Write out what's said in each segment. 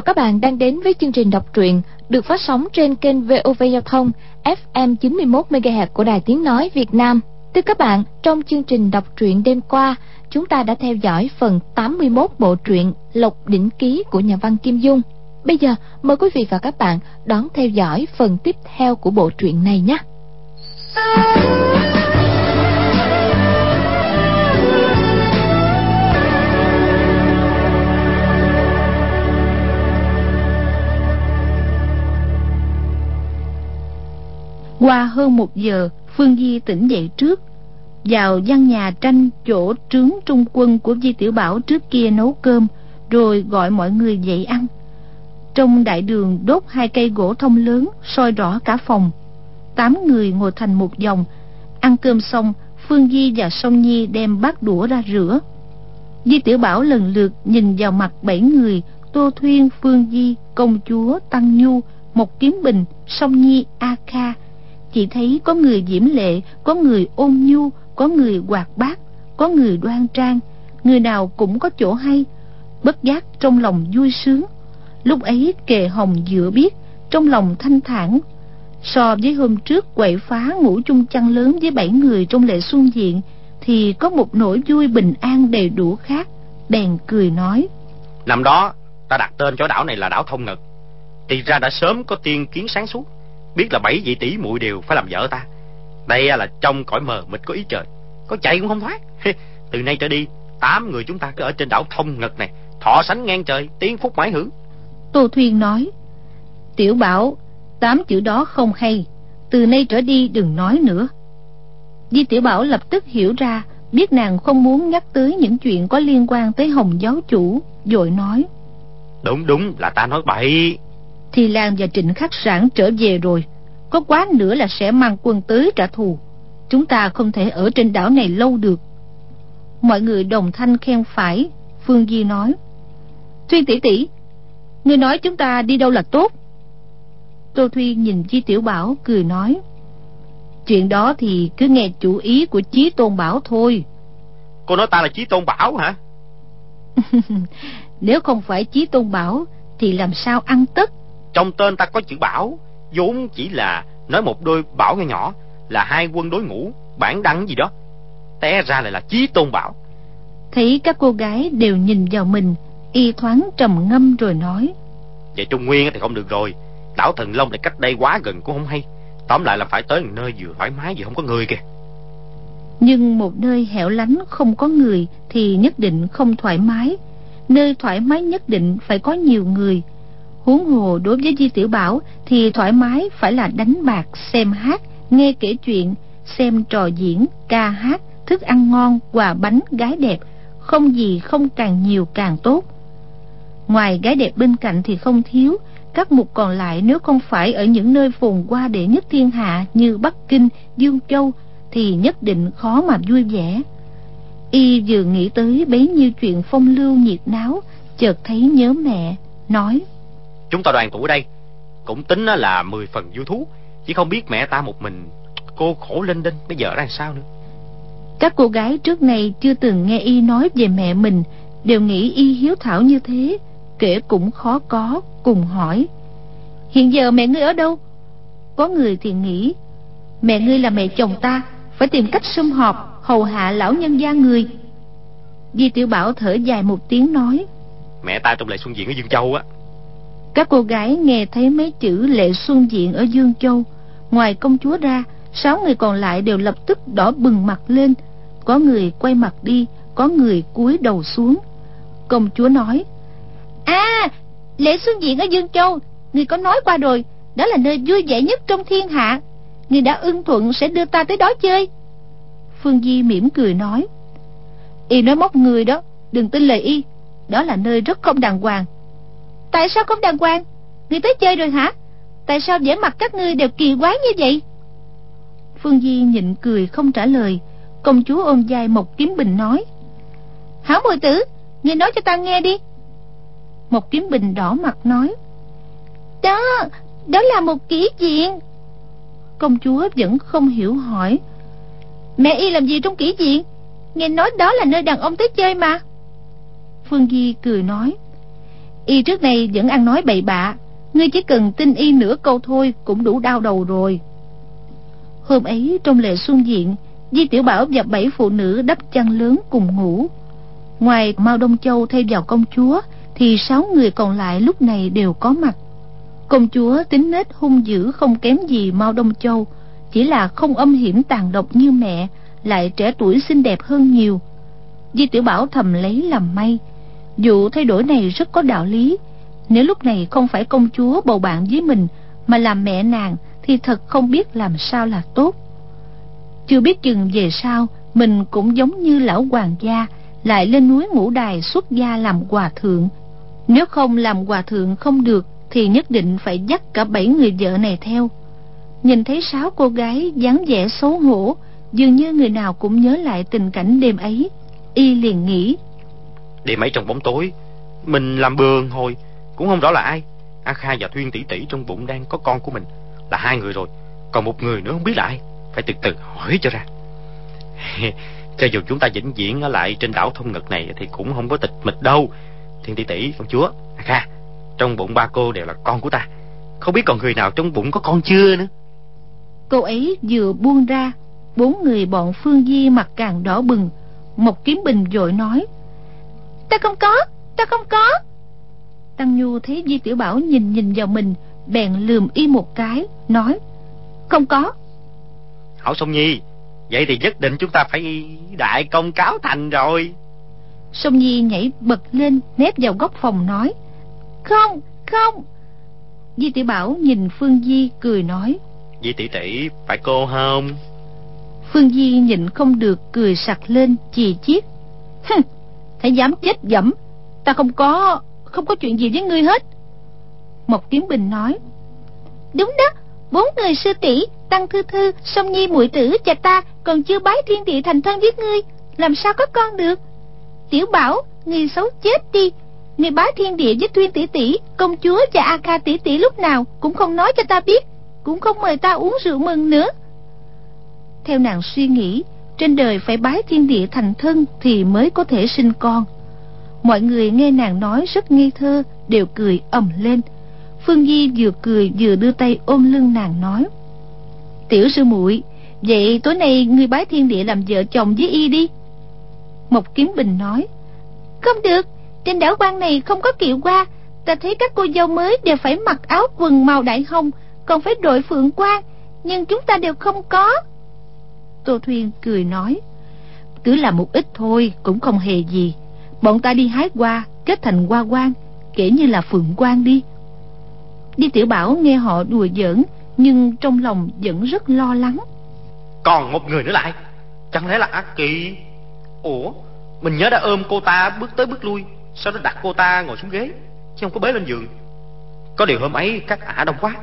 Chào các bạn đang đến với chương trình đọc truyện được phát sóng trên kênh VOV Giao thông FM 91 MHz của Đài Tiếng nói Việt Nam. Thưa các bạn, trong chương trình đọc truyện đêm qua, chúng ta đã theo dõi phần 81 bộ truyện Lộc đỉnh ký của nhà văn Kim Dung. Bây giờ, mời quý vị và các bạn đón theo dõi phần tiếp theo của bộ truyện này nhé. Qua hơn một giờ, Phương Di tỉnh dậy trước, vào gian nhà tranh chỗ trướng trung quân của Di Tiểu Bảo trước kia nấu cơm, rồi gọi mọi người dậy ăn. Trong đại đường đốt hai cây gỗ thông lớn, soi rõ cả phòng. Tám người ngồi thành một dòng, ăn cơm xong, Phương Di và Song Nhi đem bát đũa ra rửa. Di Tiểu Bảo lần lượt nhìn vào mặt bảy người, Tô Thuyên, Phương Di, Công Chúa, Tăng Nhu, Một Kiếm Bình, Song Nhi, A Kha, chỉ thấy có người diễm lệ, có người ôn nhu, có người hoạt bát, có người đoan trang. Người nào cũng có chỗ hay, bất giác trong lòng vui sướng. Lúc ấy kề hồng dựa biết, trong lòng thanh thản. So với hôm trước quậy phá ngủ chung chăn lớn với bảy người trong lệ xuân diện, thì có một nỗi vui bình an đầy đủ khác, bèn cười nói. Năm đó, ta đặt tên cho đảo này là đảo thông ngực thì ra đã sớm có tiên kiến sáng suốt biết là bảy vị tỷ muội đều phải làm vợ ta. Đây là trong cõi mờ mịt có ý trời. Có chạy cũng không thoát. Từ nay trở đi tám người chúng ta cứ ở trên đảo thông ngật này thọ sánh ngang trời tiếng phúc mãi hưởng. Tô thuyên nói tiểu bảo tám chữ đó không hay. Từ nay trở đi đừng nói nữa. Di tiểu bảo lập tức hiểu ra biết nàng không muốn nhắc tới những chuyện có liên quan tới hồng giáo chủ vội nói đúng đúng là ta nói bậy thì Lan và Trịnh Khắc Sản trở về rồi. Có quá nữa là sẽ mang quân tới trả thù. Chúng ta không thể ở trên đảo này lâu được. Mọi người đồng thanh khen phải Phương Di nói. Thuyên tỷ tỷ Ngươi nói chúng ta đi đâu là tốt? Tô Thuyên nhìn Chi Tiểu Bảo cười nói. Chuyện đó thì cứ nghe chủ ý của Chí Tôn Bảo thôi. Cô nói ta là Chí Tôn Bảo hả? Nếu không phải Chí Tôn Bảo Thì làm sao ăn tất trong tên ta có chữ bảo vốn chỉ là nói một đôi bảo nhỏ nhỏ là hai quân đối ngũ bản đăng gì đó. Té ra lại là chí tôn bảo. Thấy các cô gái đều nhìn vào mình y thoáng trầm ngâm rồi nói. Vậy trung nguyên thì không được rồi đảo thần long lại cách đây quá gần cũng không hay. Tóm lại là phải tới một nơi vừa thoải mái vừa không có người kìa. Nhưng một nơi hẻo lánh không có người thì nhất định không thoải mái. Nơi thoải mái nhất định phải có nhiều người huống hồ đối với di tiểu bảo thì thoải mái phải là đánh bạc, xem hát, nghe kể chuyện, xem trò diễn, ca hát, thức ăn ngon, quà bánh, gái đẹp. Không gì không càng nhiều càng tốt. Ngoài gái đẹp bên cạnh thì không thiếu, các mục còn lại nếu không phải ở những nơi phồn hoa đệ nhất thiên hạ như bắc kinh, dương châu thì nhất định khó mà vui vẻ. Y vừa nghĩ tới bấy nhiêu chuyện phong lưu nhiệt náo, chợt thấy nhớ mẹ, nói Chúng ta đoàn tụ ở đây Cũng tính là mười phần vui thú. Chỉ không biết mẹ ta một mình Cô khổ linh đinh bây giờ ra sao nữa. Các cô gái trước này chưa từng nghe y nói về mẹ mình Đều nghĩ y hiếu thảo như thế Kể cũng khó có Cùng hỏi. Hiện giờ mẹ ngươi ở đâu? Có người thì nghĩ Mẹ ngươi là mẹ chồng ta Phải tìm cách sum họp Hầu hạ lão nhân gia người. Di Tiểu Bảo thở dài một tiếng nói Mẹ ta trong lệ xuân diện ở Dương Châu á các cô gái nghe thấy mấy chữ lệ xuân diện ở Dương Châu Ngoài công chúa ra Sáu người còn lại đều lập tức đỏ bừng mặt lên. Có người quay mặt đi Có người cúi đầu xuống. Công chúa nói À lệ xuân diện ở Dương Châu Người có nói qua rồi Đó là nơi vui vẻ nhất trong thiên hạ. Người đã ưng thuận sẽ đưa ta tới đó chơi. Phương Di mỉm cười nói Y nói móc người đó Đừng tin lời Y Đó là nơi rất không đàng hoàng Tại sao không đàng hoàng? Người tới chơi rồi hả? Tại sao vẻ mặt các ngươi đều kỳ quái như vậy? Phương Di nhịn cười không trả lời. Công chúa ôm dài một kiếm bình nói, Hảo mùi tử, Ngươi nói cho ta nghe đi. Một kiếm bình đỏ mặt nói, Đó Đó là một kỹ diện. Công chúa vẫn không hiểu hỏi, Mẹ y làm gì trong kỹ diện? Nghe nói đó là nơi đàn ông tới chơi mà. Phương Di cười nói Y trước đây vẫn ăn nói bậy bạ. Ngươi chỉ cần tin y nửa câu thôi Cũng đủ đau đầu rồi. Hôm ấy, trong lệ xuân diện, Di Tiểu Bảo và bảy phụ nữ đắp chăn lớn cùng ngủ. Ngoài Mao Đông Châu thay vào công chúa, Thì sáu người còn lại lúc này đều có mặt. Công chúa tính nết hung dữ không kém gì Mao Đông Châu, Chỉ là không âm hiểm tàn độc như mẹ, Lại trẻ tuổi xinh đẹp hơn nhiều. Di Tiểu Bảo thầm lấy làm may Vụ thay đổi này rất có đạo lý, Nếu lúc này không phải công chúa bầu bạn với mình Mà làm mẹ nàng Thì thật không biết làm sao là tốt. Chưa biết chừng về sau, Mình cũng giống như lão hoàng gia, Lại lên núi ngũ đài xuất gia làm hòa thượng. Nếu không làm hòa thượng không được Thì nhất định phải dắt cả bảy người vợ này theo. Nhìn thấy sáu cô gái dáng vẻ xấu hổ, Dường như người nào cũng nhớ lại tình cảnh đêm ấy, Y liền nghĩ Đêm ấy trong bóng tối. Mình làm bường hồi, Cũng không rõ là ai. A Kha và Thuyên tỷ tỷ trong bụng đang có con của mình. Là hai người rồi, Còn một người nữa không biết là ai. Phải từ từ hỏi cho ra. Cho dù chúng ta vĩnh viễn ở lại trên đảo thông ngực này Thì cũng không có tịch mịch đâu. Thiên tỷ tỷ con chúa, A Kha, Trong bụng ba cô đều là con của ta. Không biết còn người nào trong bụng có con chưa nữa? Cô ấy vừa buông ra, Bốn người bọn Phương Di mặt càng đỏ bừng. Một kiếm bình dội nói Ta không có Ta không có. Tăng Nhu thấy Di Tiểu Bảo nhìn nhìn vào mình Bèn lườm y một cái Nói Không có. Hảo Sông Nhi Vậy thì nhất định chúng ta phải đại công cáo thành rồi. Sông Nhi nhảy bật lên Nép vào góc phòng nói Không không. Di Tiểu Bảo nhìn Phương Di cười nói Di tỷ tỷ phải cô không? Phương Di nhịn không được cười sặc lên chì chiết Hừ, Thấy dám chết dẫm. Ta không có Không có chuyện gì với ngươi hết. Một kiếm bình nói. Đúng đó Bốn người sư tỷ Tăng Thư Thư Song Nhi muội tử và ta Còn chưa bái thiên địa thành thân với ngươi. Làm sao có con được? Tiểu bảo Ngươi xấu chết đi. Ngươi bái thiên địa với Tuyên tỷ tỷ Công chúa và A Kha tỷ tỷ lúc nào Cũng không nói cho ta biết Cũng không mời ta uống rượu mừng nữa. Theo nàng suy nghĩ trên đời phải bái thiên địa thành thân thì mới có thể sinh con. Mọi người nghe nàng nói rất nghi thơ, đều cười ầm lên. Phương di vừa cười vừa đưa tay ôm lưng nàng nói, tiểu sư muội, vậy tối nay ngươi bái thiên địa làm vợ chồng với y đi. Mộc kiếm bình nói, không được, trên đảo quan này không có kiệu qua ta thấy các cô dâu mới đều phải mặc áo quần màu đại hồng, còn phải đội phượng quan, nhưng chúng ta đều không có. Tô Thuyên cười nói, Cứ là một ít thôi, cũng không hề gì. Bọn ta đi hái hoa, Kết thành hoa quan Kể như là phượng quan đi. Đi tiểu bảo nghe họ đùa giỡn, Nhưng trong lòng vẫn rất lo lắng. Còn một người nữa lại, Chẳng lẽ là ác kỳ Ủa, Mình nhớ đã ôm cô ta bước tới bước lui, Sau đó đặt cô ta ngồi xuống ghế, Chứ không có bế lên giường. Có điều hôm ấy các ả đông quá,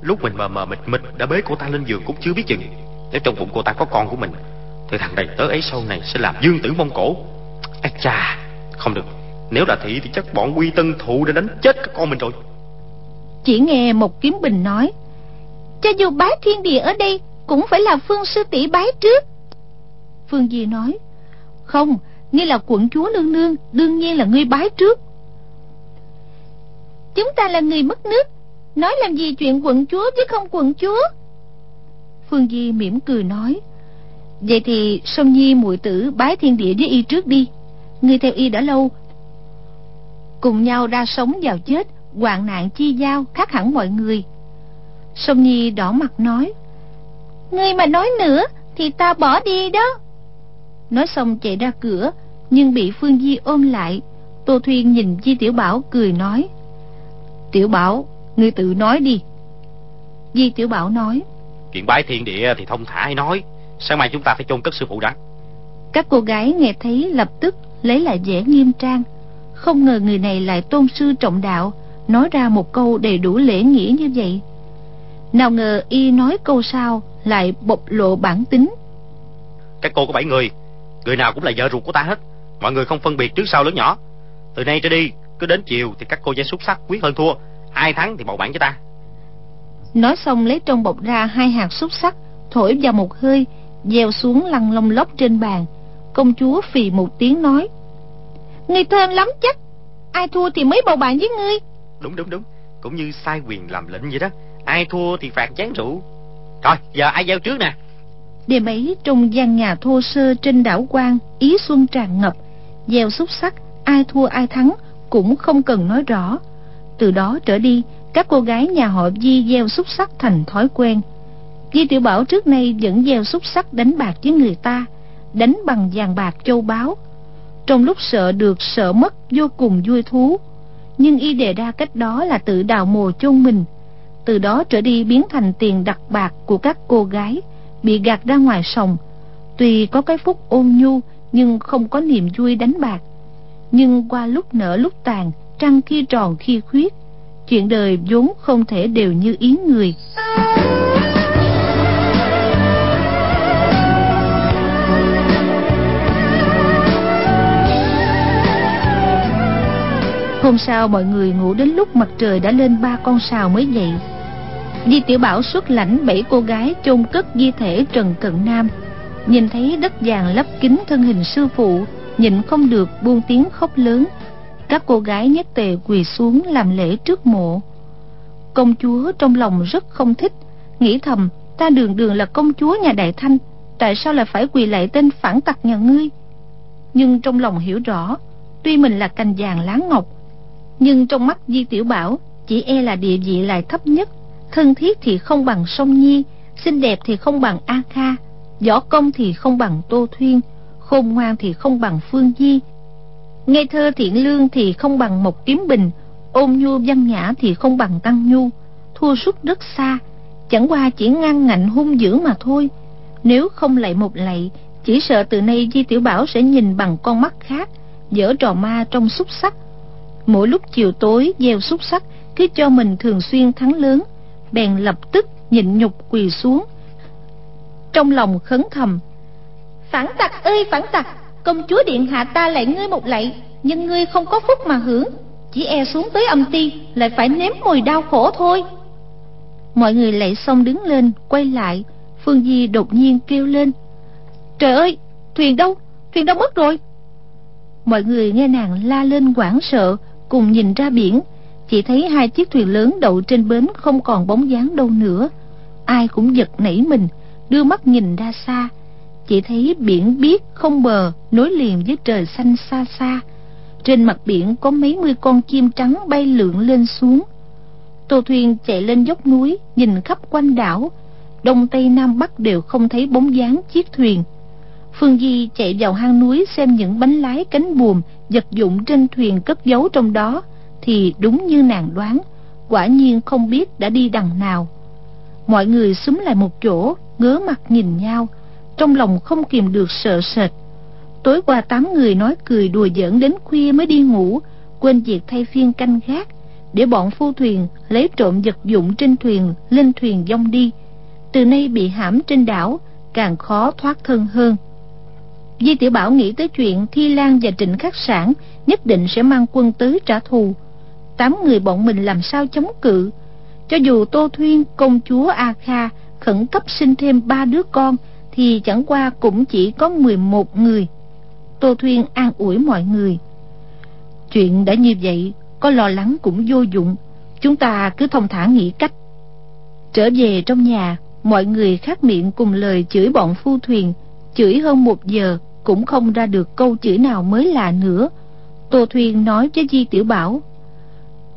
Lúc mình mờ mờ mịt mịt đã bế cô ta lên giường cũng chưa biết chừng nếu trong bụng cô ta có con của mình, Thì thằng đầy tớ ấy sau này sẽ làm dương tử mông cổ. Ây cha Không được. Nếu là thị thì chắc bọn quy tân thụ đã đánh chết các con mình rồi. Chỉ nghe một kiếm bình nói, Cho dù bái thiên địa ở đây Cũng phải là phương sư tỷ bái trước. Phương Di nói, Không, Ngươi là quận chúa nương nương, Đương nhiên là ngươi bái trước. Chúng ta là người mất nước, Nói làm gì chuyện quận chúa chứ không quận chúa? Phương Di mỉm cười nói, Vậy thì Sông Nhi muội tử bái thiên địa với y trước đi. Ngươi theo y đã lâu, Cùng nhau ra sống vào chết, hoạn nạn chi giao, khác hẳn mọi người. Sông Nhi đỏ mặt nói, Ngươi mà nói nữa Thì ta bỏ đi đó. Nói xong chạy ra cửa, Nhưng bị Phương Di ôm lại, Tô Thuyên nhìn Di Tiểu Bảo cười nói, Tiểu Bảo, Ngươi tự nói đi. Di Tiểu Bảo nói Chuyện bái thiên địa thì thông thả hay nói. Sáng mai chúng ta phải chôn cất sư phụ đã. Các cô gái nghe thấy lập tức Lấy lại vẻ nghiêm trang. Không ngờ người này lại tôn sư trọng đạo Nói ra một câu đầy đủ lễ nghĩa như vậy. Nào ngờ y nói câu sau Lại bộc lộ bản tính. Các cô có bảy người Người nào cũng là vợ ruột của ta hết. Mọi người không phân biệt trước sau lớn nhỏ. Từ nay trở đi Cứ đến chiều thì các cô sẽ xuất sắc quyết hơn thua. Ai thắng thì bầu bạn với ta Nói xong lấy trong bọc ra hai hạt xúc sắc Thổi vào một hơi Gieo xuống lăn lông lóc trên bàn. Công chúa phì một tiếng nói Người thơm lắm chắc Ai thua thì mới bầu bạn với ngươi. Đúng đúng đúng Cũng như sai quyền làm lệnh vậy đó. Ai thua thì phạt chén rượu. Rồi giờ ai gieo trước nè? Đêm ấy trong gian nhà thô sơ trên đảo quan Ý xuân tràn ngập. Gieo xúc sắc Ai thua ai thắng Cũng không cần nói rõ. Từ đó trở đi các cô gái nhà họ Di gieo xúc sắc thành thói quen. Di Tiểu Bảo trước nay vẫn gieo xúc sắc đánh bạc với người ta, Đánh bằng vàng bạc châu báu. Trong lúc sợ được sợ mất vô cùng vui thú. Nhưng y đề ra cách đó là tự đào mồ chôn mình. Từ đó trở đi biến thành tiền đặt bạc của các cô gái, Bị gạt ra ngoài sòng. Tuy có cái phúc ôn nhu, Nhưng không có niềm vui đánh bạc. Nhưng qua lúc nở lúc tàn, Trăng khi tròn khi khuyết Chuyện đời vốn không thể đều như ý người. Hôm sau mọi người ngủ đến lúc mặt trời đã lên ba con sào mới dậy. Di Tiểu Bảo xuất lãnh bảy cô gái chôn cất di thể Trần Cận Nam. Nhìn thấy đất vàng lấp kín thân hình sư phụ, Nhịn không được buông tiếng khóc lớn. Các cô gái nhất tề quỳ xuống làm lễ trước mộ. Công chúa trong lòng rất không thích, Nghĩ thầm, ta đường đường là công chúa nhà Đại Thanh, Tại sao lại phải quỳ lạy tên phản tặc nhà ngươi? Nhưng trong lòng hiểu rõ, Tuy mình là cành vàng lá ngọc, nhưng trong mắt Di Tiểu Bảo Chỉ e là địa vị lại thấp nhất, Thân thiết thì không bằng sông Nhi, Xinh đẹp thì không bằng A Kha, Võ công thì không bằng Tô Thuyên, Khôn ngoan thì không bằng Phương Di Ngây thơ thiện lương thì không bằng một Kiếm Bình, Ôn nhu văn nhã thì không bằng Tăng Nhu. Thua sút rất xa, Chẳng qua chỉ ngang ngạnh hung dữ mà thôi. Nếu không lạy một lạy, Chỉ sợ từ nay Di Tiểu Bảo sẽ nhìn bằng con mắt khác, Dở trò ma trong xúc sắc. Mỗi lúc chiều tối gieo xúc sắc, cứ cho mình thường xuyên thắng lớn, bèn lập tức nhịn nhục quỳ xuống. Trong lòng khấn thầm, phản tặc ơi, phản tặc! Công chúa điện hạ ta lại ngươi một lạy, nhưng ngươi không có phúc mà hưởng. Chỉ e xuống tới âm ti, lại phải nếm mùi đau khổ thôi. Mọi người lạy xong đứng lên, quay lại. Phương di đột nhiên kêu lên. Trời ơi, thuyền đâu? Thuyền đâu mất rồi. Mọi người nghe nàng la lên hoảng sợ, cùng nhìn ra biển. Chỉ thấy hai chiếc thuyền lớn đậu trên bến không còn bóng dáng đâu nữa. Ai cũng giật nảy mình, đưa mắt nhìn ra xa chỉ thấy biển biếc không bờ, nối liền với trời xanh xa xa. Trên mặt biển có mấy mươi con chim trắng bay lượn lên xuống. Tô thuyền chạy lên dốc núi, nhìn khắp quanh đảo. Đông tây nam bắc đều không thấy bóng dáng chiếc thuyền. Phương Di chạy vào hang núi xem những bánh lái cánh buồm vật dụng trên thuyền cất giấu trong đó, thì đúng như nàng đoán, quả nhiên không biết đã đi đằng nào. Mọi người xúm lại một chỗ, ngớ mặt nhìn nhau trong lòng không kìm được sợ sệt tối qua tám người nói cười đùa giỡn đến khuya mới đi ngủ quên việc thay phiên canh gác để bọn phu thuyền lấy trộm vật dụng trên thuyền lên thuyền dông đi từ nay bị hãm trên đảo càng khó thoát thân hơn Di Tiểu Bảo nghĩ tới chuyện Thi Lan và Trịnh Khắc Sản nhất định sẽ mang quân tứ trả thù. Tám người bọn mình làm sao chống cự. Cho dù Tô Thuyên, công chúa A Kha khẩn cấp sinh thêm ba đứa con thì chẳng qua cũng chỉ có 11 người. Tô Thuyên an ủi mọi người. Chuyện đã như vậy, có lo lắng cũng vô dụng. Chúng ta cứ thông thả nghĩ cách. Trở về trong nhà, mọi người khác miệng cùng lời chửi bọn phu thuyền, chửi hơn một giờ cũng không ra được câu chửi nào mới lạ nữa tô thuyên nói với di tiểu bảo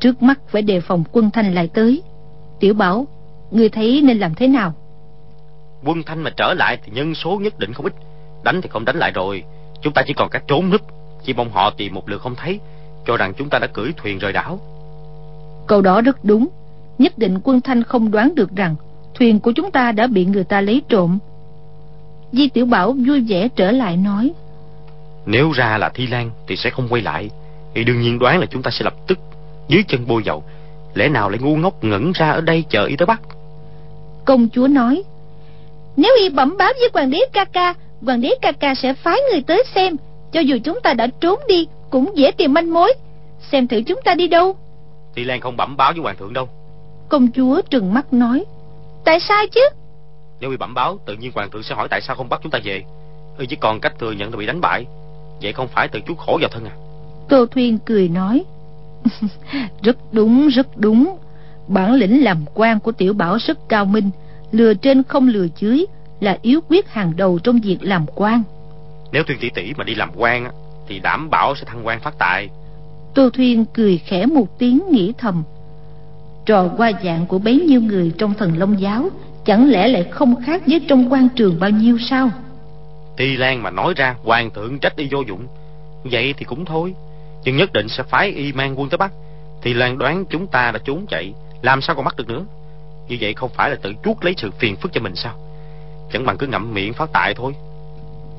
trước mắt phải đề phòng quân thanh lại tới tiểu bảo người thấy nên làm thế nào quân thanh mà trở lại thì nhân số nhất định không ít. Đánh thì không đánh lại rồi. Chúng ta chỉ còn cách trốn núp. Chỉ mong họ tìm một lượt không thấy cho rằng chúng ta đã cưỡi thuyền rời đảo. Câu đó rất đúng. Nhất định quân thanh không đoán được rằng thuyền của chúng ta đã bị người ta lấy trộm. Di Tiểu Bảo vui vẻ trở lại nói Nếu ra là Thi Lan Thì sẽ không quay lại. Thì đương nhiên đoán là chúng ta sẽ lập tức Dưới chân bôi dầu. Lẽ nào lại ngu ngốc ngẩn ra ở đây chờ y tới bắt? Công chúa nói Nếu y bẩm báo với hoàng đế ca ca Hoàng đế ca ca sẽ phái người tới xem Cho dù chúng ta đã trốn đi Cũng dễ tìm manh mối. Xem thử chúng ta đi đâu. Thi Lan không bẩm báo với hoàng thượng đâu. Công chúa trừng mắt nói Tại sao chứ? Nếu bị bẩm báo Tự nhiên hoàng thượng sẽ hỏi tại sao không bắt chúng ta về. Ừ chỉ còn cách thừa nhận là bị đánh bại. Vậy không phải tự chuốc khổ vào thân à? Tô Thuyên cười nói rất đúng rất đúng. Bản lĩnh làm quan của tiểu bảo rất cao minh lừa trên không lừa dưới là yếu quyết hàng đầu trong việc làm quan. Nếu thuyền tỷ tỷ mà đi làm quan thì đảm bảo sẽ thăng quan phát tài. Tô thuyên cười khẽ một tiếng nghĩ thầm. Trò qua dạng của bấy nhiêu người trong thần long giáo chẳng lẽ lại không khác với trong quan trường bao nhiêu sao? Ti Lan mà nói ra hoàng thượng trách y vô dụng. Vậy thì cũng thôi nhưng nhất định sẽ phái y mang quân tới bắc. Thì Lan đoán chúng ta đã trốn chạy làm sao còn bắt được nữa như vậy không phải là tự chuốt lấy sự phiền phức cho mình sao? Chẳng bằng cứ ngậm miệng phát tại thôi.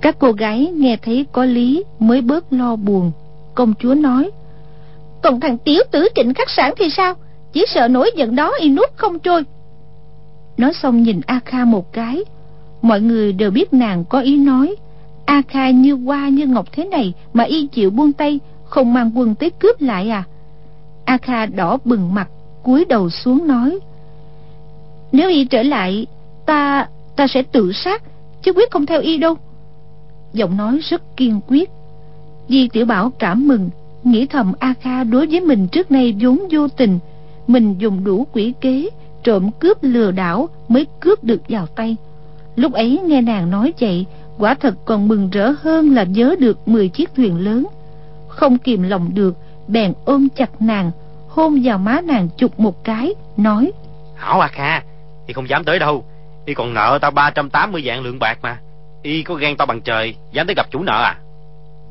Các cô gái nghe thấy có lý mới bớt lo buồn. Công chúa nói, còn thằng tiểu tử trịnh khắc sản thì sao? Chỉ sợ nổi giận đó y nuốt không trôi. Nói xong nhìn a kha một cái. Mọi người đều biết nàng có ý nói. A kha như hoa như ngọc thế này mà y chịu buông tay, không mang quân tới cướp lại à. A kha đỏ bừng mặt, cúi đầu xuống nói nếu y trở lại, ta ta sẽ tự sát, chứ quyết không theo y đâu. Giọng nói rất kiên quyết. Di tiểu bảo cảm mừng, nghĩ thầm a kha đối với mình trước nay vốn vô tình. Mình dùng đủ quỷ kế, trộm cướp lừa đảo mới cướp được vào tay. Lúc ấy nghe nàng nói vậy, quả thật còn mừng rỡ hơn là nhớ được 10 chiếc thuyền lớn. Không kìm lòng được, bèn ôm chặt nàng, hôn vào má nàng chụp một cái, nói, hảo a kha y không dám tới đâu. Y còn nợ tao 380 vạn lượng bạc mà. Y có ghen tao bằng trời, dám tới gặp chủ nợ à?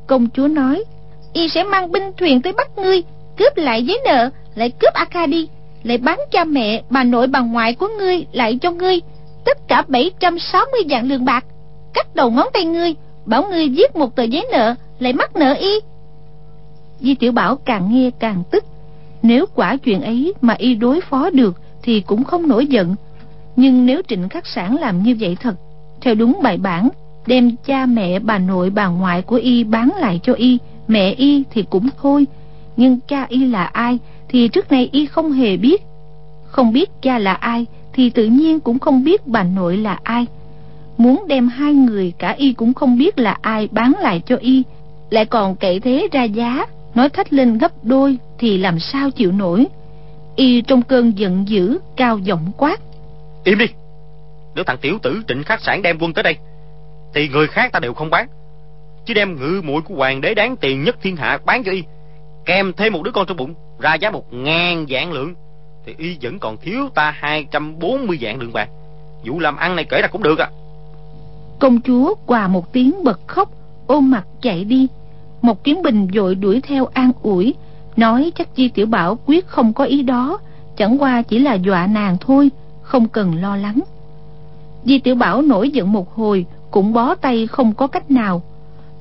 Công chúa nói, y sẽ mang binh thuyền tới bắt ngươi, cướp lại giấy nợ, lại cướp a đi lại bán cha mẹ, bà nội bà ngoại của ngươi lại cho ngươi, tất cả 760 vạn lượng bạc. Cắt đầu ngón tay ngươi, bảo ngươi viết một tờ giấy nợ, lại mắc nợ y. Di tiểu bảo càng nghe càng tức. Nếu quả chuyện ấy mà y đối phó được thì cũng không nổi giận nhưng nếu trịnh khắc sản làm như vậy thật, theo đúng bài bản, đem cha mẹ, bà nội, bà ngoại của y bán lại cho y, mẹ y thì cũng thôi. Nhưng cha y là ai thì trước nay y không hề biết. Không biết cha là ai thì tự nhiên cũng không biết bà nội là ai. Muốn đem hai người cả y cũng không biết là ai bán lại cho y. Lại còn cậy thế ra giá, nói thách lên gấp đôi thì làm sao chịu nổi. Y trong cơn giận dữ, cao giọng quát im đi. Nếu thằng tiểu tử trịnh khắc sản đem quân tới đây. Thì người khác ta đều không bán. Chứ đem ngự muội của hoàng đế đáng tiền nhất thiên hạ bán cho y. Kèm thêm một đứa con trong bụng, ra giá một ngàn vạn lượng. Thì y vẫn còn thiếu ta hai trăm bốn mươi vạn lượng bạc. Vụ làm ăn này kể ra cũng được à. Công chúa quà một tiếng bật khóc, ôm mặt chạy đi. Một kiếm bình vội đuổi theo an ủi, nói chắc chi tiểu bảo quyết không có ý đó, chẳng qua chỉ là dọa nàng thôi không cần lo lắng. Di tiểu bảo nổi giận một hồi, cũng bó tay không có cách nào.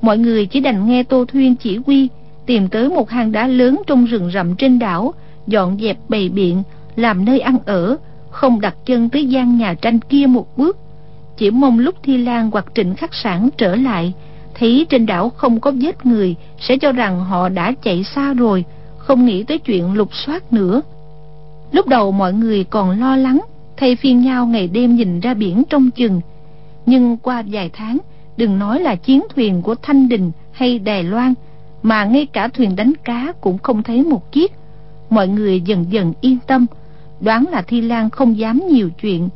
Mọi người chỉ đành nghe tô thuyên chỉ huy, tìm tới một hang đá lớn trong rừng rậm trên đảo, dọn dẹp bầy biện, làm nơi ăn ở, không đặt chân tới gian nhà tranh kia một bước. Chỉ mong lúc thi lan hoặc trịnh khắc sản trở lại, thấy trên đảo không có vết người, sẽ cho rằng họ đã chạy xa rồi, không nghĩ tới chuyện lục soát nữa. Lúc đầu mọi người còn lo lắng thay phiên nhau ngày đêm nhìn ra biển trong chừng. Nhưng qua vài tháng, đừng nói là chiến thuyền của thanh đình hay đài loan, mà ngay cả thuyền đánh cá cũng không thấy một chiếc. Mọi người dần dần yên tâm, đoán là thi lan không dám nhiều chuyện.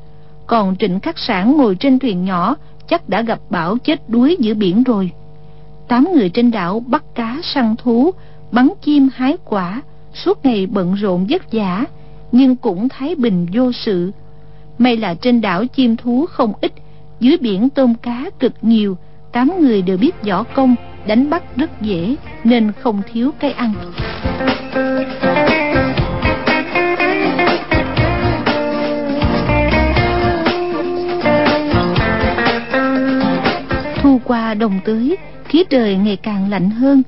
Còn trịnh khắc sản ngồi trên thuyền nhỏ, chắc đã gặp bão chết đuối giữa biển rồi. Tám người trên đảo bắt cá săn thú, bắn chim hái quả, suốt ngày bận rộn vất vả, nhưng cũng thái bình vô sự may là trên đảo chim thú không ít, dưới biển tôm cá cực nhiều, tám người đều biết võ công, đánh bắt rất dễ, nên không thiếu cái ăn. Thu qua đồng tới, khí trời ngày càng lạnh hơn.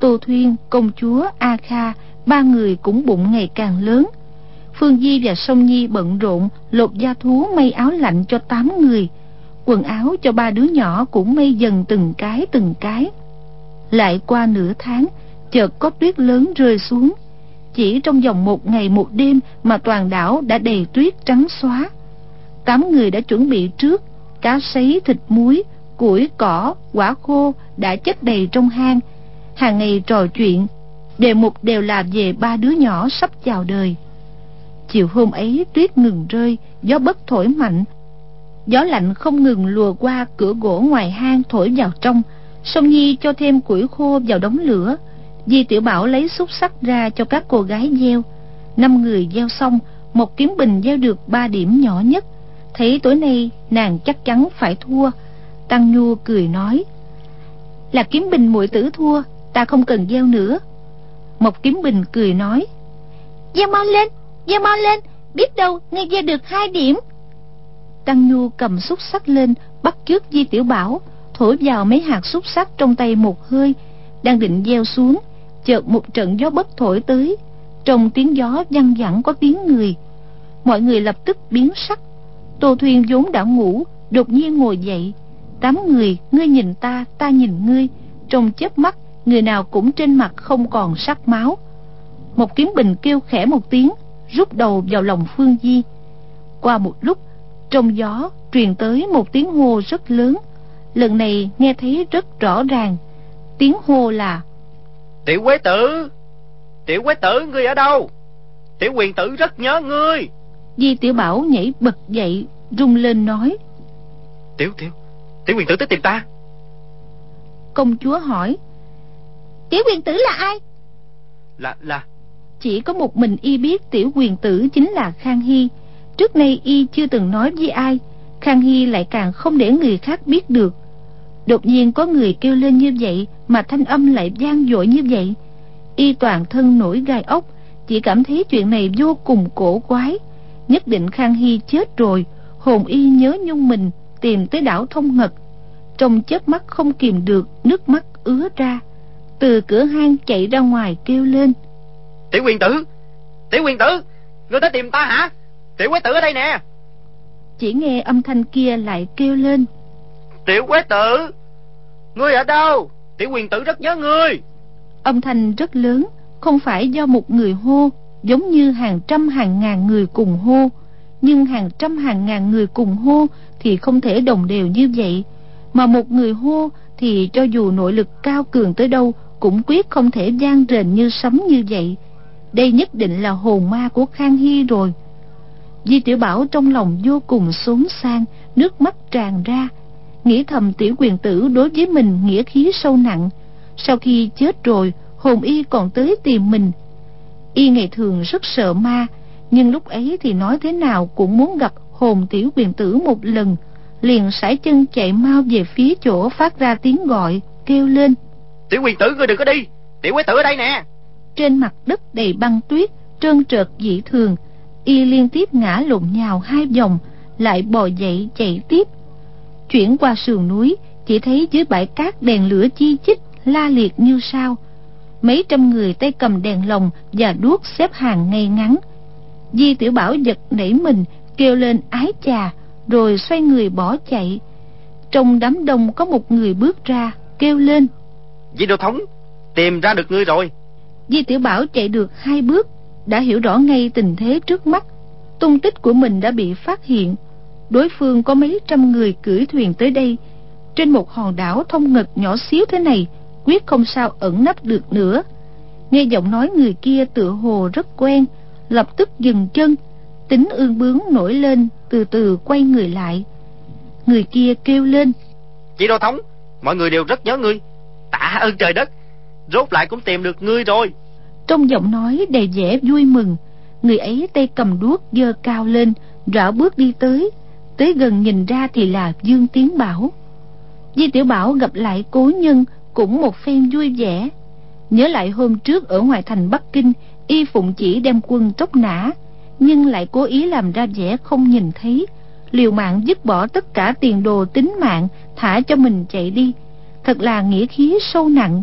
Tô thuyên, công chúa a kha, ba người cũng bụng ngày càng lớn phương di và sông nhi bận rộn, lột da thú, may áo lạnh cho tám người. Quần áo cho ba đứa nhỏ cũng may dần từng cái từng cái. Lại qua nửa tháng, chợt có tuyết lớn rơi xuống. Chỉ trong vòng một ngày một đêm mà toàn đảo đã đầy tuyết trắng xóa. Tám người đã chuẩn bị trước, cá sấy, thịt muối, củi, cỏ, quả khô đã chất đầy trong hang. Hàng ngày trò chuyện, đề mục đều là về ba đứa nhỏ sắp chào đời chiều hôm ấy tuyết ngừng rơi, gió bất thổi mạnh. Gió lạnh không ngừng lùa qua cửa gỗ ngoài hang thổi vào trong, song nhi cho thêm củi khô vào đống lửa. Di tiểu bảo lấy xúc sắc ra cho các cô gái gieo. Năm người gieo xong, một kiếm bình gieo được ba điểm nhỏ nhất. Thấy tối nay, nàng chắc chắn phải thua. Tăng nhu cười nói, là kiếm bình muội tử thua, ta không cần gieo nữa. Một kiếm bình cười nói, gieo mau lên gieo mau lên, biết đâu ngươi gieo được hai điểm. Tăng nhu cầm xúc sắc lên, bắt trước di tiểu bảo thổi vào mấy hạt xúc sắc trong tay một hơi, đang định gieo xuống, chợt một trận gió bất thổi tới. Trong tiếng gió văng vẳng có tiếng người. Mọi người lập tức biến sắc. Tô thuyền vốn đã ngủ, đột nhiên ngồi dậy. Tám người, ngươi nhìn ta ta nhìn ngươi. Trong chớp mắt, người nào cũng trên mặt không còn sắc máu. Một kiếm bình kêu khẽ một tiếng rút đầu vào lòng phương di. Qua một lúc trong gió truyền tới một tiếng hô rất lớn. Lần này nghe thấy rất rõ ràng. Tiếng hô là tiểu quế tử tiểu quế tử ngươi ở đâu? Tiểu quyền tử rất nhớ ngươi. Di tiểu bảo nhảy bật dậy rung lên nói tiểu tiểu tiểu quyền tử tới tìm ta. Công chúa hỏi tiểu quyền tử là ai? Là là chỉ có một mình y biết tiểu quyền tử chính là khang hy. Trước nay y chưa từng nói với ai, khang hy lại càng không để người khác biết được. Đột nhiên có người kêu lên như vậy mà thanh âm lại vang dội như vậy. Y toàn thân nổi gai ốc, chỉ cảm thấy chuyện này vô cùng cổ quái. Nhất định khang hy chết rồi, hồn y nhớ nhung mình, tìm tới đảo thông ngật. Trong chớp mắt không kìm được, nước mắt ứa ra. Từ cửa hang chạy ra ngoài kêu lên tiểu quyền tử. Tiểu quyền tử ngươi tới tìm ta hả? Tiểu quế tử ở đây nè. Chỉ nghe âm thanh kia lại kêu lên. Tiểu quế tử ngươi ở đâu? Tiểu quyền tử rất nhớ ngươi. Âm thanh rất lớn không phải do một người hô giống như hàng trăm hàng ngàn người cùng hô. Nhưng hàng trăm hàng ngàn người cùng hô thì không thể đồng đều như vậy. Mà một người hô thì cho dù nội lực cao cường tới đâu cũng quyết không thể gian rền như sấm như vậy đây nhất định là hồn ma của khang hy rồi. Di tiểu bảo trong lòng vô cùng xốn sang, nước mắt tràn ra. Nghĩ thầm tiểu quyền tử đối với mình nghĩa khí sâu nặng. Sau khi chết rồi, hồn y còn tới tìm mình. Y ngày thường rất sợ ma, nhưng lúc ấy thì nói thế nào cũng muốn gặp hồn tiểu quyền tử một lần. Liền sải chân chạy mau về phía chỗ phát ra tiếng gọi, kêu lên. Tiểu quyền tử ngươi đừng có đi, tiểu quế tử ở đây nè trên mặt đất đầy băng tuyết, trơn trượt dị thường. Y liên tiếp ngã lộn nhào hai vòng, lại bò dậy chạy tiếp. Chuyển qua sườn núi, chỉ thấy dưới bãi cát đèn lửa chi chít, la liệt như sao. Mấy trăm người tay cầm đèn lồng và đuốc xếp hàng ngay ngắn. Di tiểu bảo giật nảy mình, kêu lên ái chà, rồi xoay người bỏ chạy. Trong đám đông có một người bước ra, kêu lên di đô thống, tìm ra được ngươi rồi di tiểu bảo chạy được hai bước, đã hiểu rõ ngay tình thế trước mắt. Tung tích của mình đã bị phát hiện. Đối phương có mấy trăm người cưỡi thuyền tới đây. Trên một hòn đảo thông ngực nhỏ xíu thế này, quyết không sao ẩn nấp được nữa. Nghe giọng nói người kia tựa hồ rất quen, lập tức dừng chân. Tính ương bướng nổi lên, từ từ quay người lại. Người kia kêu lên. Chị đô thống, mọi người đều rất nhớ ngươi. Tạ ơn trời đất rốt lại cũng tìm được ngươi rồi. Trong giọng nói đầy vẻ vui mừng, người ấy tay cầm đuốc giơ cao lên, rảo bước đi tới. Tới gần nhìn ra thì là dương tiến bảo. Di tiểu bảo gặp lại cố nhân cũng một phen vui vẻ. Nhớ lại hôm trước ở ngoài thành bắc kinh, y phụng chỉ đem quân tốc nã, nhưng lại cố ý làm ra vẻ không nhìn thấy. Liều mạng dứt bỏ tất cả tiền đồ tính mạng, thả cho mình chạy đi. Thật là nghĩa khí sâu nặng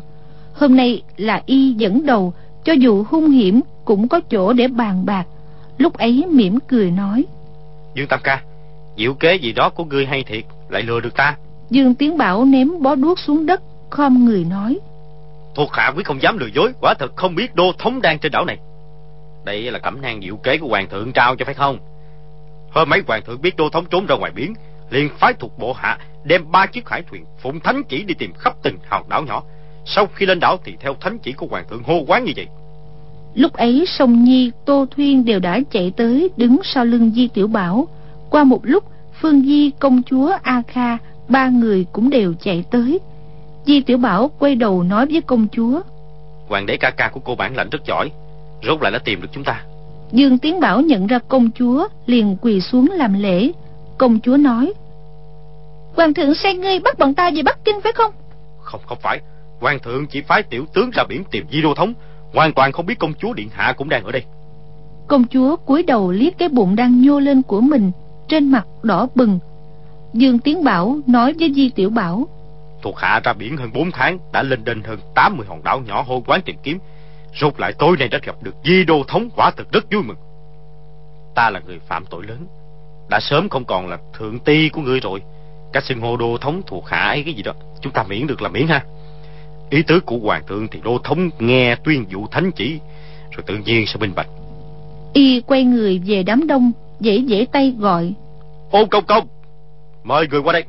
hôm nay là y dẫn đầu cho dù hung hiểm cũng có chỗ để bàn bạc. Lúc ấy mỉm cười nói dương tam ca diệu kế gì đó của ngươi hay thiệt lại lừa được ta? Dương tiến bảo ném bó đuốc xuống đất khom người nói thuộc hạ quyết không dám lừa dối quả thật không biết đô thống đang trên đảo này. Đây là cẩm nang diệu kế của hoàng thượng trao cho phải không? Hôm mấy hoàng thượng biết đô thống trốn ra ngoài biển liền phái thuộc bộ hạ đem ba chiếc hải thuyền phụng thánh chỉ đi tìm khắp từng hòn đảo nhỏ Sau khi lên đảo thì theo thánh chỉ của hoàng thượng hô quán như vậy Lúc ấy sông Nhi, Tô Thuyên đều đã chạy tới đứng sau lưng Di Tiểu Bảo. Qua một lúc, Phương Di, công chúa A Kha, ba người cũng đều chạy tới. Di Tiểu Bảo quay đầu nói với công chúa. Hoàng đế ca ca của cô bản lãnh rất giỏi, rốt lại đã tìm được chúng ta. Dương Tiến Bảo nhận ra công chúa, liền quỳ xuống làm lễ. Công chúa nói. Hoàng thượng sai ngươi bắt bọn ta về Bắc Kinh phải không? Không, không phải. Hoàng thượng chỉ phái tiểu tướng ra biển tìm Di Đô Thống. Hoàn toàn không biết công chúa điện hạ cũng đang ở đây. Công chúa cúi đầu liếc cái bụng đang nhô lên của mình trên mặt đỏ bừng. Dương tiến bảo nói với di tiểu bảo thuộc hạ ra biển hơn 4 tháng đã lên đên hơn 80 hòn đảo nhỏ hô quán tìm kiếm. Rốt lại tối nay đã gặp được di đô thống quả thực rất vui mừng. Ta là người phạm tội lớn đã sớm không còn là thượng ti của ngươi rồi. Các xưng hô đô thống thuộc hạ ấy cái gì đó chúng ta miễn được là miễn ha ý tứ của hoàng thượng thì đô thống nghe tuyên dụ thánh chỉ rồi tự nhiên sẽ minh bạch. Y quay người về đám đông dễ dễ tay gọi. Ôn công công mời người qua đây.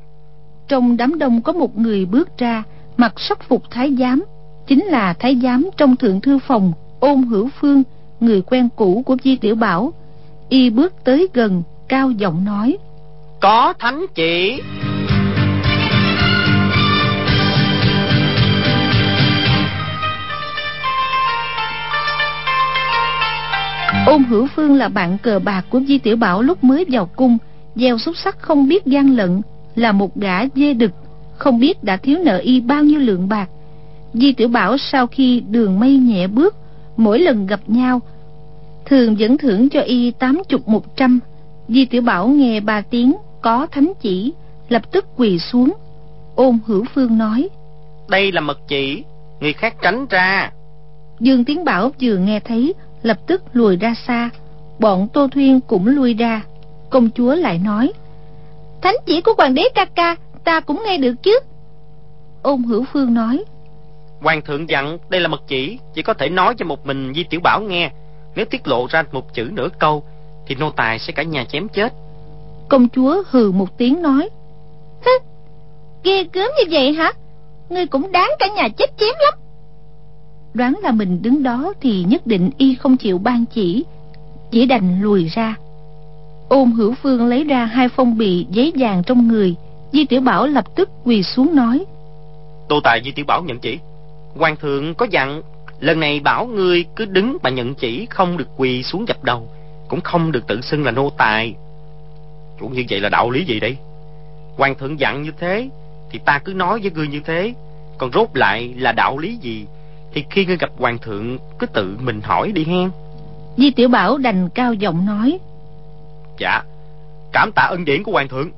Trong đám đông có một người bước ra mặc sắc phục thái giám chính là thái giám trong thượng thư phòng ôn hữu phương người quen cũ của di tiểu bảo. Y bước tới gần cao giọng nói có thánh chỉ ôn hữu phương là bạn cờ bạc của di tiểu bảo lúc mới vào cung gieo xúc sắc không biết gian lận là một gã dê đực không biết đã thiếu nợ y bao nhiêu lượng bạc. Di tiểu bảo sau khi đường mây nhẹ bước mỗi lần gặp nhau thường vẫn thưởng cho y tám chục một trăm. Di tiểu bảo nghe ba tiếng có thánh chỉ lập tức quỳ xuống. Ôn hữu phương nói đây là mật chỉ người khác tránh ra. Dương tiến bảo vừa nghe thấy lập tức lùi ra xa. Bọn tô thuyên cũng lui ra. Công chúa lại nói thánh chỉ của hoàng đế ca ca ta cũng nghe được chứ. Ôn hữu phương nói hoàng thượng dặn đây là mật chỉ chỉ có thể nói cho một mình di tiểu bảo nghe. Nếu tiết lộ ra một chữ nửa câu thì nô tài sẽ cả nhà chém chết. Công chúa hừ một tiếng nói ghê gớm như vậy hả? Ngươi cũng đáng cả nhà chết chém lắm đoán là mình đứng đó thì nhất định y không chịu ban chỉ. Chỉ đành lùi ra. Ôn hữu phương lấy ra hai phong bì giấy vàng trong người. Di tiểu bảo lập tức quỳ xuống nói, tô tài di tiểu bảo nhận chỉ. Hoàng thượng có dặn, lần này bảo ngươi cứ đứng mà nhận chỉ, không được quỳ xuống dập đầu, cũng không được tự xưng là nô tài. Chủ như vậy là đạo lý gì đây? Hoàng thượng dặn như thế, thì ta cứ nói với ngươi như thế, còn rốt lại là đạo lý gì? Thì khi ngươi gặp hoàng thượng cứ tự mình hỏi đi hen di tiểu bảo đành cao giọng nói. Dạ cảm tạ ân điển của hoàng thượng.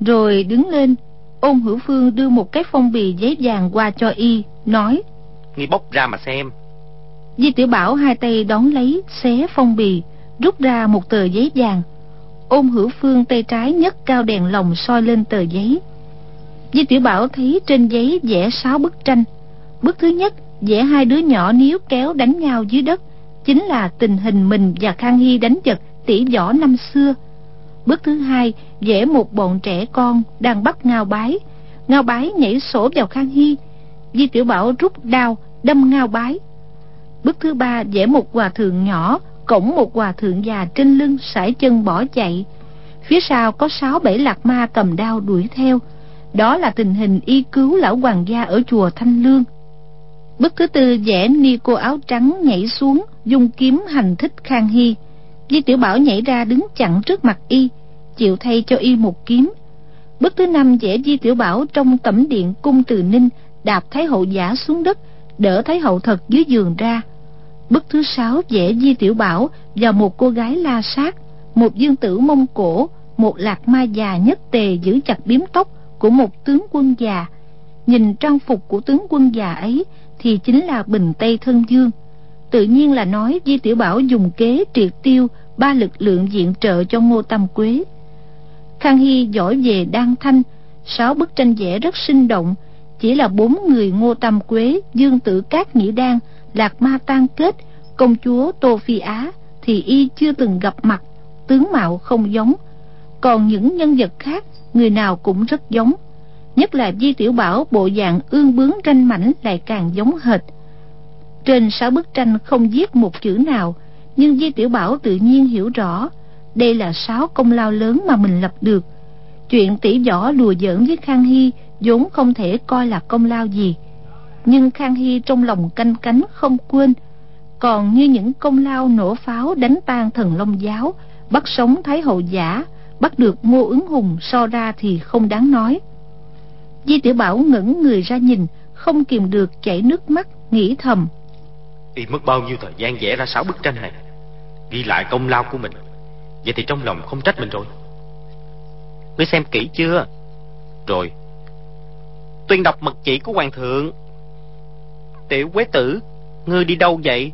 Rồi đứng lên ôn hữu phương đưa một cái phong bì giấy vàng qua cho y nói. Nghi bốc ra mà xem. Di tiểu bảo hai tay đón lấy xé phong bì rút ra một tờ giấy vàng. Ôn hữu phương tay trái nhấc cao đèn lồng soi lên tờ giấy. Di tiểu bảo thấy trên giấy vẽ sáu bức tranh. Bức thứ nhất vẽ hai đứa nhỏ níu kéo đánh nhau dưới đất, chính là tình hình mình và khang hy đánh giật tỷ võ năm xưa. Bước thứ hai vẽ một bọn trẻ con đang bắt ngao bái. Ngao bái nhảy sổ vào khang hy. Di tiểu bảo rút đao, đâm ngao bái. Bước thứ ba vẽ một hòa thượng nhỏ, cổng một hòa thượng già trên lưng sải chân bỏ chạy. Phía sau có sáu bảy lạc ma cầm đao đuổi theo. Đó là tình hình y cứu lão hoàng gia ở chùa thanh lương bức thứ tư vẽ ni cô áo trắng nhảy xuống, dùng kiếm hành thích khang hy. Di tiểu bảo nhảy ra đứng chặn trước mặt y, chịu thay cho y một kiếm. Bức thứ năm vẽ di tiểu bảo trong tẩm điện cung từ ninh, đạp thái hậu giả xuống đất, đỡ thái hậu thật dưới giường ra. Bức thứ sáu vẽ di tiểu bảo và một cô gái la sát, một dương tử mông cổ, một lạc ma già nhất tề giữ chặt biếm tóc của một tướng quân già. Nhìn trang phục của tướng quân già ấy thì chính là bình tây thân dương. Tự nhiên là nói di tiểu bảo dùng kế triệt tiêu ba lực lượng diện trợ cho ngô tam quế. Khang hy giỏi về đan thanh, sáu bức tranh vẽ rất sinh động. Chỉ là bốn người ngô tam quế, dương tử cát nhĩ đan, lạc ma tan kết, công chúa tô phi á thì y chưa từng gặp mặt, tướng mạo không giống. Còn những nhân vật khác, người nào cũng rất giống nhất là di tiểu bảo bộ dạng ương bướng ranh mảnh lại càng giống hệt. Trên sáu bức tranh không viết một chữ nào, nhưng di tiểu bảo tự nhiên hiểu rõ, đây là sáu công lao lớn mà mình lập được. Chuyện tỷ võ đùa giỡn với khang hy vốn không thể coi là công lao gì. Nhưng khang hy trong lòng canh cánh không quên. Còn như những công lao nổ pháo đánh tan thần long giáo, bắt sống thái hậu giả, bắt được ngô ứng hùng so ra thì không đáng nói di tiểu bảo ngẩng người ra nhìn, không kìm được chảy nước mắt, nghĩ thầm. Y mất bao nhiêu thời gian vẽ ra sáu bức tranh này? Ghi lại công lao của mình. Vậy thì trong lòng không trách mình rồi. Ngươi xem kỹ chưa? Rồi. Tuyên đọc mật chỉ của hoàng thượng. Tiểu quế tử, ngươi đi đâu vậy?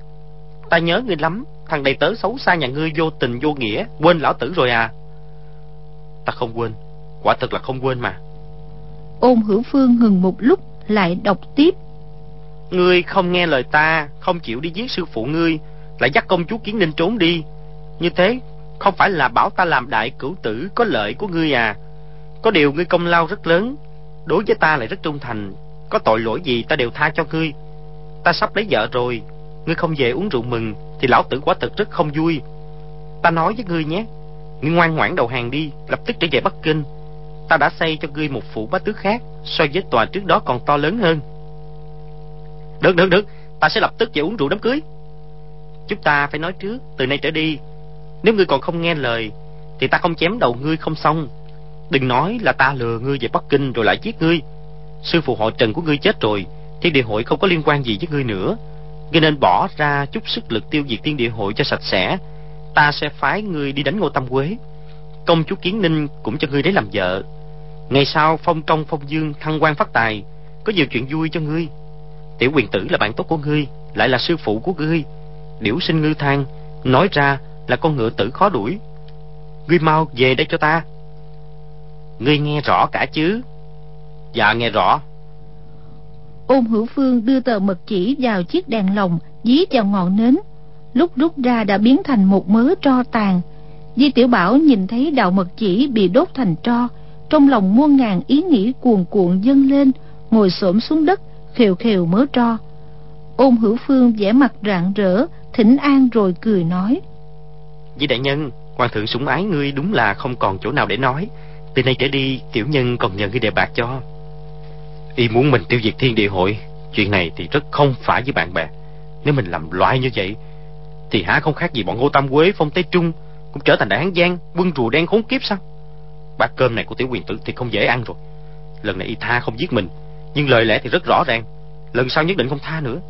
Ta nhớ ngươi lắm. Thằng đầy tớ xấu xa nhà ngươi vô tình vô nghĩa. Quên lão tử rồi à. Ta không quên. Quả thật là không quên mà ôn hữu phương ngừng một lúc, lại đọc tiếp. Ngươi không nghe lời ta, không chịu đi giết sư phụ ngươi, lại dắt công chúa kiến ninh trốn đi. Như thế, không phải là bảo ta làm đại cửu tử có lợi của ngươi à? Có điều ngươi công lao rất lớn, đối với ta lại rất trung thành. Có tội lỗi gì ta đều tha cho ngươi. Ta sắp lấy vợ rồi, ngươi không về uống rượu mừng thì lão tử quả thật rất không vui. Ta nói với ngươi nhé, ngươi ngoan ngoãn đầu hàng đi, lập tức trở về bắc kinh ta đã xây cho ngươi một phủ bá tước khác, so với tòa trước đó còn to lớn hơn. Được được được, ta sẽ lập tức về uống rượu đám cưới. Chúng ta phải nói trước, từ nay trở đi, nếu ngươi còn không nghe lời, thì ta không chém đầu ngươi không xong. Đừng nói là ta lừa ngươi về bắc kinh rồi lại giết ngươi. Sư phụ họ trần của ngươi chết rồi, thiên địa hội không có liên quan gì với ngươi nữa. Ngươi nên bỏ ra chút sức lực tiêu diệt thiên địa hội cho sạch sẽ. Ta sẽ phái ngươi đi đánh ngô tâm quế. Công chúa kiến ninh cũng cho ngươi đấy làm vợ ngày sau, phong công phong dương, thăng quan phát tài, có nhiều chuyện vui cho ngươi. Tiểu quyền tử là bạn tốt của ngươi, lại là sư phụ của ngươi. Điểu sinh ngư thang, nói ra là con ngựa tử khó đuổi. Ngươi mau về đây cho ta. Ngươi nghe rõ cả chứ? Dạ nghe rõ. Ôn hữu phương đưa tờ mật chỉ vào chiếc đèn lồng, dí vào ngọn nến. Lúc rút ra đã biến thành một mớ tro tàn. Di tiểu bảo nhìn thấy đạo mật chỉ bị đốt thành tro trong lòng muôn ngàn ý nghĩ cuồn cuộn dâng lên, ngồi xổm xuống đất, khều khều mớ tro. Ôn hữu phương vẻ mặt rạng rỡ, thỉnh an rồi cười nói. Với đại nhân, hoàng thượng sủng ái ngươi đúng là không còn chỗ nào để nói. Từ nay trở đi, tiểu nhân còn nhờ ngươi đề bạc cho. Y muốn mình tiêu diệt thiên địa hội, chuyện này thì rất không phải với bạn bè. Nếu mình làm loại như vậy, thì há không khác gì bọn ngô tam quế, phong tế trung, cũng trở thành đại hán giang, quân rùa đen khốn kiếp sao? Bát cơm này của tiểu quyền tử thì không dễ ăn rồi. Lần này y tha không giết mình nhưng lời lẽ thì rất rõ ràng. Lần sau nhất định không tha nữa.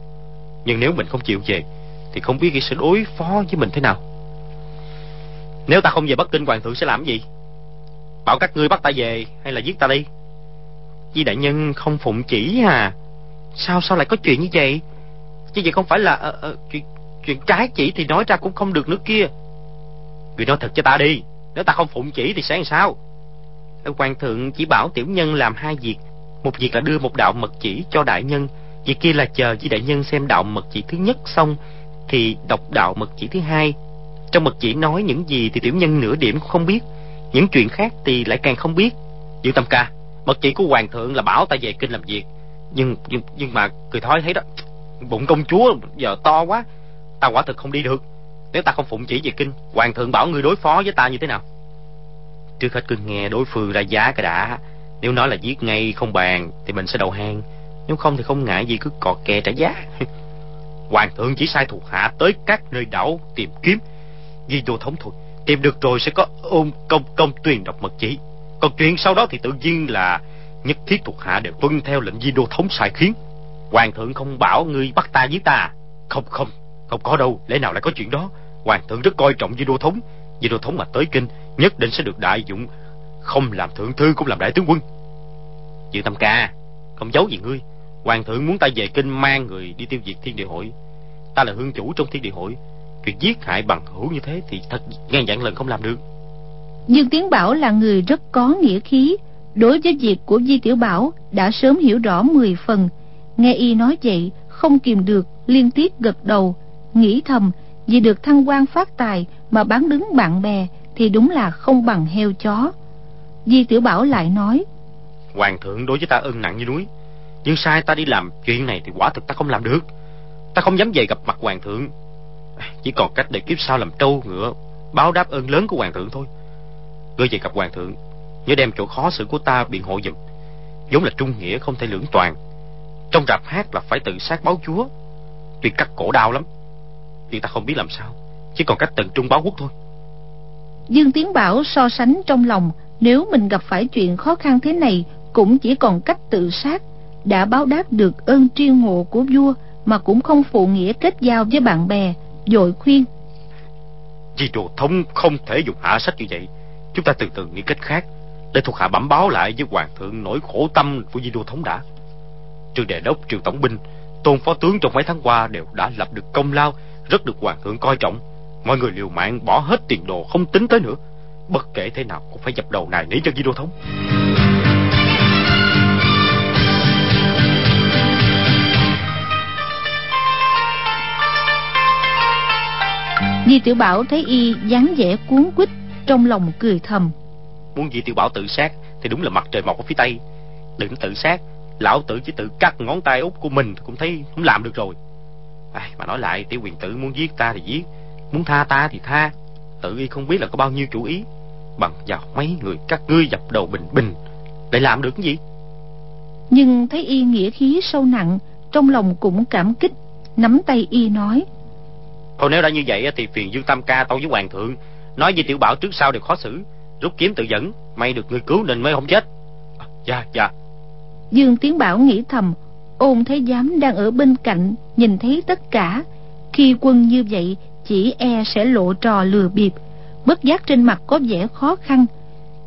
Nhưng nếu mình không chịu về thì không biết y sẽ đối phó với mình thế nào. Nếu ta không về bắc kinh hoàng thượng sẽ làm gì? Bảo các ngươi bắt ta về hay là giết ta đi? Di đại nhân không phụng chỉ à. Sao sao lại có chuyện như vậy? Chứ vậy không phải là uh, uh, chuyện, chuyện trái chỉ thì nói ra cũng không được nữa kia. Người nói thật cho ta đi. Nếu ta không phụng chỉ thì sẽ làm sao? Hoàng thượng chỉ bảo tiểu nhân làm hai việc. Một việc là đưa một đạo mật chỉ cho đại nhân Việc kia là chờ với đại nhân xem đạo mật chỉ thứ nhất xong Thì đọc đạo mật chỉ thứ hai. Trong mật chỉ nói những gì thì tiểu nhân nửa điểm cũng không biết Những chuyện khác thì lại càng không biết. Dương Tâm Ca Mật chỉ của hoàng thượng là bảo ta về kinh làm việc. Nhưng nhưng, nhưng mà cười thói thấy đó Bụng công chúa giờ to quá Ta quả thực không đi được. Nếu ta không phụng chỉ về kinh Hoàng thượng bảo ngươi đối phó với ta như thế nào? Trước hết cứ nghe đối phương ra giá cái đã. Nếu nói là giết ngay không bàn Thì mình sẽ đầu hàng. Nếu không thì không ngại gì cứ cọt kè trả giá. Hoàng thượng chỉ sai thuộc hạ tới các nơi đảo tìm kiếm. Vì đô thống thuật, Tìm được rồi sẽ có ôm công công truyền đọc mật chỉ. Còn chuyện sau đó thì tự nhiên là nhất thiết thuộc hạ đều tuân theo lệnh di đô thống sai khiến. Hoàng thượng không bảo ngươi bắt ta giết ta. Không không không có đâu. Lẽ nào lại có chuyện đó? Hoàng thượng rất coi trọng di đô thống. Di đô thống mà tới kinh nhất định sẽ được đại dụng. Không làm thượng thư cũng làm đại tướng quân. Dự tâm ca, không giấu gì ngươi. Hoàng thượng muốn ta về kinh mang người đi tiêu diệt thiên địa hội. Ta là hương chủ trong thiên địa hội. Chuyện giết hại bằng hữu như thế thì thật ngàn vạn lần không làm được. Dương Tiến Bảo là người rất có nghĩa khí. Đối với việc của Di Tiểu Bảo Đã sớm hiểu rõ mười phần. Nghe y nói vậy, Không kìm được, liên tiếp gật đầu. Nghĩ thầm, Vì được thăng quan phát tài Mà bán đứng bạn bè thì đúng là không bằng heo chó. Di Tiểu Bảo lại nói, Hoàng thượng đối với ta ân nặng như núi, Nhưng sai ta đi làm chuyện này thì quả thực ta không làm được. Ta không dám về gặp mặt hoàng thượng. Chỉ còn cách để kiếp sau làm trâu ngựa, Báo đáp ơn lớn của hoàng thượng thôi. Ngươi về gặp hoàng thượng, Nhớ đem chỗ khó xử của ta biện hộ giùm. Vốn là trung nghĩa không thể lưỡng toàn. Trong rạp hát là phải tự sát báo chúa. Tuy cắt cổ đau lắm, nhưng ta không biết làm sao. Chỉ còn cách tận trung báo quốc thôi dương tiến bảo so sánh trong lòng, nếu mình gặp phải chuyện khó khăn thế này, cũng chỉ còn cách tự sát. Đã báo đáp được ơn triên ngộ của vua, mà cũng không phụ nghĩa kết giao với bạn bè, dội khuyên. Vì đồ thống không thể dùng hạ sách như vậy, chúng ta từ từ nghĩ cách khác, để thuộc hạ bẩm báo lại với hoàng thượng nỗi khổ tâm của di đô thống đã. Trương đề đốc trương tổng binh, tôn phó tướng trong mấy tháng qua đều đã lập được công lao, rất được hoàng thượng coi trọng mọi người liều mạng bỏ hết tiền đồ không tính tới nữa. Bất kể thế nào cũng phải dập đầu nài nỉ cho di đô thống. Di Tiểu Bảo thấy y dáng vẻ cuốn quýt Trong lòng cười thầm. Muốn Di Tiểu Bảo tự sát Thì đúng là mặt trời mọc ở phía Tây. Đừng tự sát Lão tử chỉ tự cắt ngón tay út của mình Cũng thấy không làm được rồi. À, Mà nói lại tiểu quyền tử muốn giết ta thì giết Muốn tha ta thì tha. Tự y không biết là có bao nhiêu chủ ý. Bằng vào mấy người các ngươi dập đầu bình bình Để làm được cái gì? Nhưng thấy y nghĩa khí sâu nặng Trong lòng cũng cảm kích Nắm tay y nói. Thôi nếu đã như vậy thì phiền Dương Tam Ca tâu với Hoàng thượng Nói với Tiểu Bảo trước sau đều khó xử. Rút kiếm tự dẫn May được người cứu nên mới không chết. À, Dạ dạ. Dương Tiến Bảo nghĩ thầm Ôn Thế Giám đang ở bên cạnh Nhìn thấy tất cả. Khi quân như vậy Chỉ e sẽ lộ trò lừa bịp. Bất giác trên mặt có vẻ khó khăn.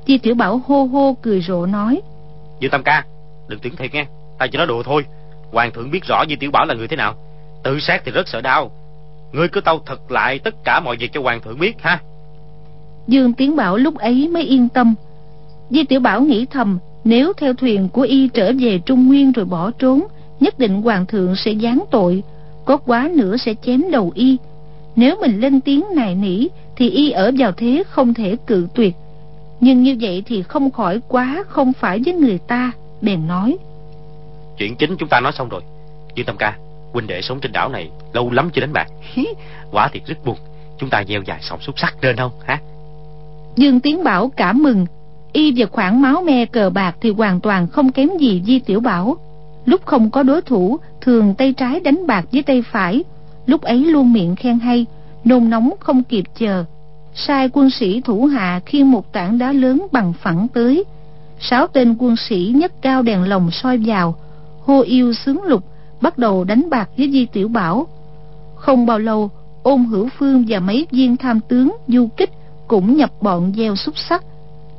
Chi Tiểu Bảo hô hô cười rộ nói Dương Tam Ca Đừng tưởng thiệt nghe. Ta chỉ nói đùa thôi. Hoàng thượng biết rõ Di Tiểu Bảo là người thế nào. Tự sát thì rất sợ đau. Ngươi cứ tâu thật lại tất cả mọi việc cho hoàng thượng biết ha. Dương Tiến Bảo lúc ấy mới yên tâm. Di Tiểu Bảo nghĩ thầm Nếu theo thuyền của y trở về Trung Nguyên rồi bỏ trốn Nhất định hoàng thượng sẽ giáng tội Có quá nữa sẽ chém đầu y Nếu mình lên tiếng nài nỉ Thì y ở vào thế không thể cự tuyệt. Nhưng như vậy thì không khỏi quá Không phải với người ta Bèn nói. Chuyện chính chúng ta nói xong rồi. Dương Tâm Ca huynh đệ sống trên đảo này lâu lắm chưa đánh bạc. Quả thiệt rất buồn. Chúng ta gieo dài sòng xúc sắc nên không hả dương tiến bảo cảm mừng. Y về khoản máu me cờ bạc thì hoàn toàn không kém gì di tiểu bảo. Lúc không có đối thủ thường tay trái đánh bạc với tay phải lúc ấy luôn miệng khen hay nôn nóng không kịp chờ sai quân sĩ thủ hạ khiêng một tảng đá lớn bằng phẳng tới sáu tên quân sĩ nhấc cao đèn lồng soi vào hô yêu sướng lục bắt đầu đánh bạc với Di Tiểu Bảo. Không bao lâu, ôn hữu phương và mấy viên tham tướng du kích cũng nhập bọn gieo xúc sắc.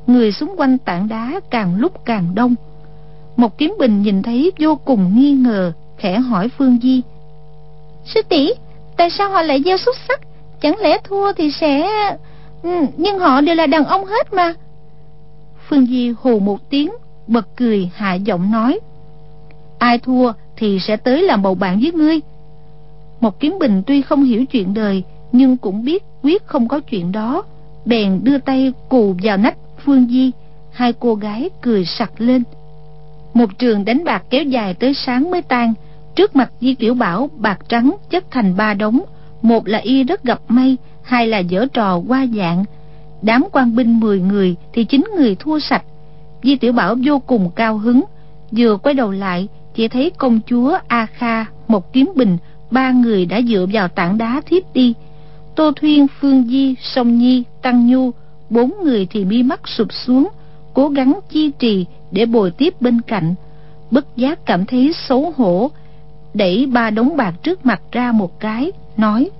Người xung quanh tảng đá càng lúc càng đông. Một kiếm bình nhìn thấy vô cùng nghi ngờ, khẽ hỏi Phương Di. Sư tỷ tại sao họ lại gieo xúc sắc? Chẳng lẽ thua thì sẽ... Ừ, nhưng họ đều là đàn ông hết mà. Phương Di hù một tiếng, bật cười hạ giọng nói. Ai thua thì sẽ tới làm bầu bạn với ngươi một kiếm bình tuy không hiểu chuyện đời nhưng cũng biết quyết không có chuyện đó bèn đưa tay cù vào nách phương di hai cô gái cười sặc lên một trường đánh bạc kéo dài tới sáng mới tan trước mặt di tiểu bảo, bạc trắng chất thành ba đống. Một là y rất gặp may, hai là dở trò qua dạng. Đám quan binh mười người thì chín người thua sạch. Di tiểu bảo vô cùng cao hứng, vừa quay đầu lại chỉ thấy công chúa a kha, một kiếm bình, ba người đã dựa vào tảng đá thiếp đi. Tô thuyên, phương di, song nhi, tăng nhu, bốn người thì mi mắt sụp xuống, cố gắng chi trì để bồi tiếp bên cạnh. Bất giác cảm thấy xấu hổ đẩy ba đống bạc trước mặt ra một cái nói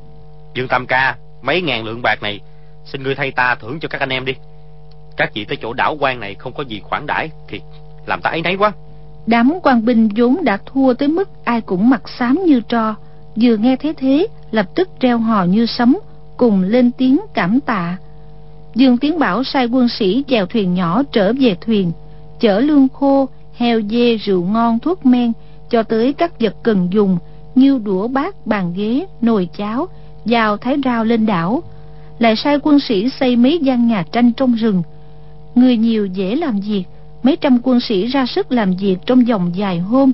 dương tam ca mấy ngàn lượng bạc này xin ngươi thay ta thưởng cho các anh em đi. Các vị tới chỗ đảo quan này không có gì khoản đãi thì làm ta ấy nấy quá. Đám quan binh vốn đã thua tới mức ai cũng mặt xám như tro vừa nghe thấy thế lập tức reo hò như sấm cùng lên tiếng cảm tạ. Dương tiến bảo sai quân sĩ chèo thuyền nhỏ trở về thuyền chở lương khô heo dê rượu ngon thuốc men cho tới các vật cần dùng, như đũa bát, bàn ghế, nồi cháo vào thái rau lên đảo. Lại sai quân sĩ xây mấy gian nhà tranh trong rừng. Người nhiều dễ làm việc, mấy trăm quân sĩ ra sức làm việc trong vòng dài hôm.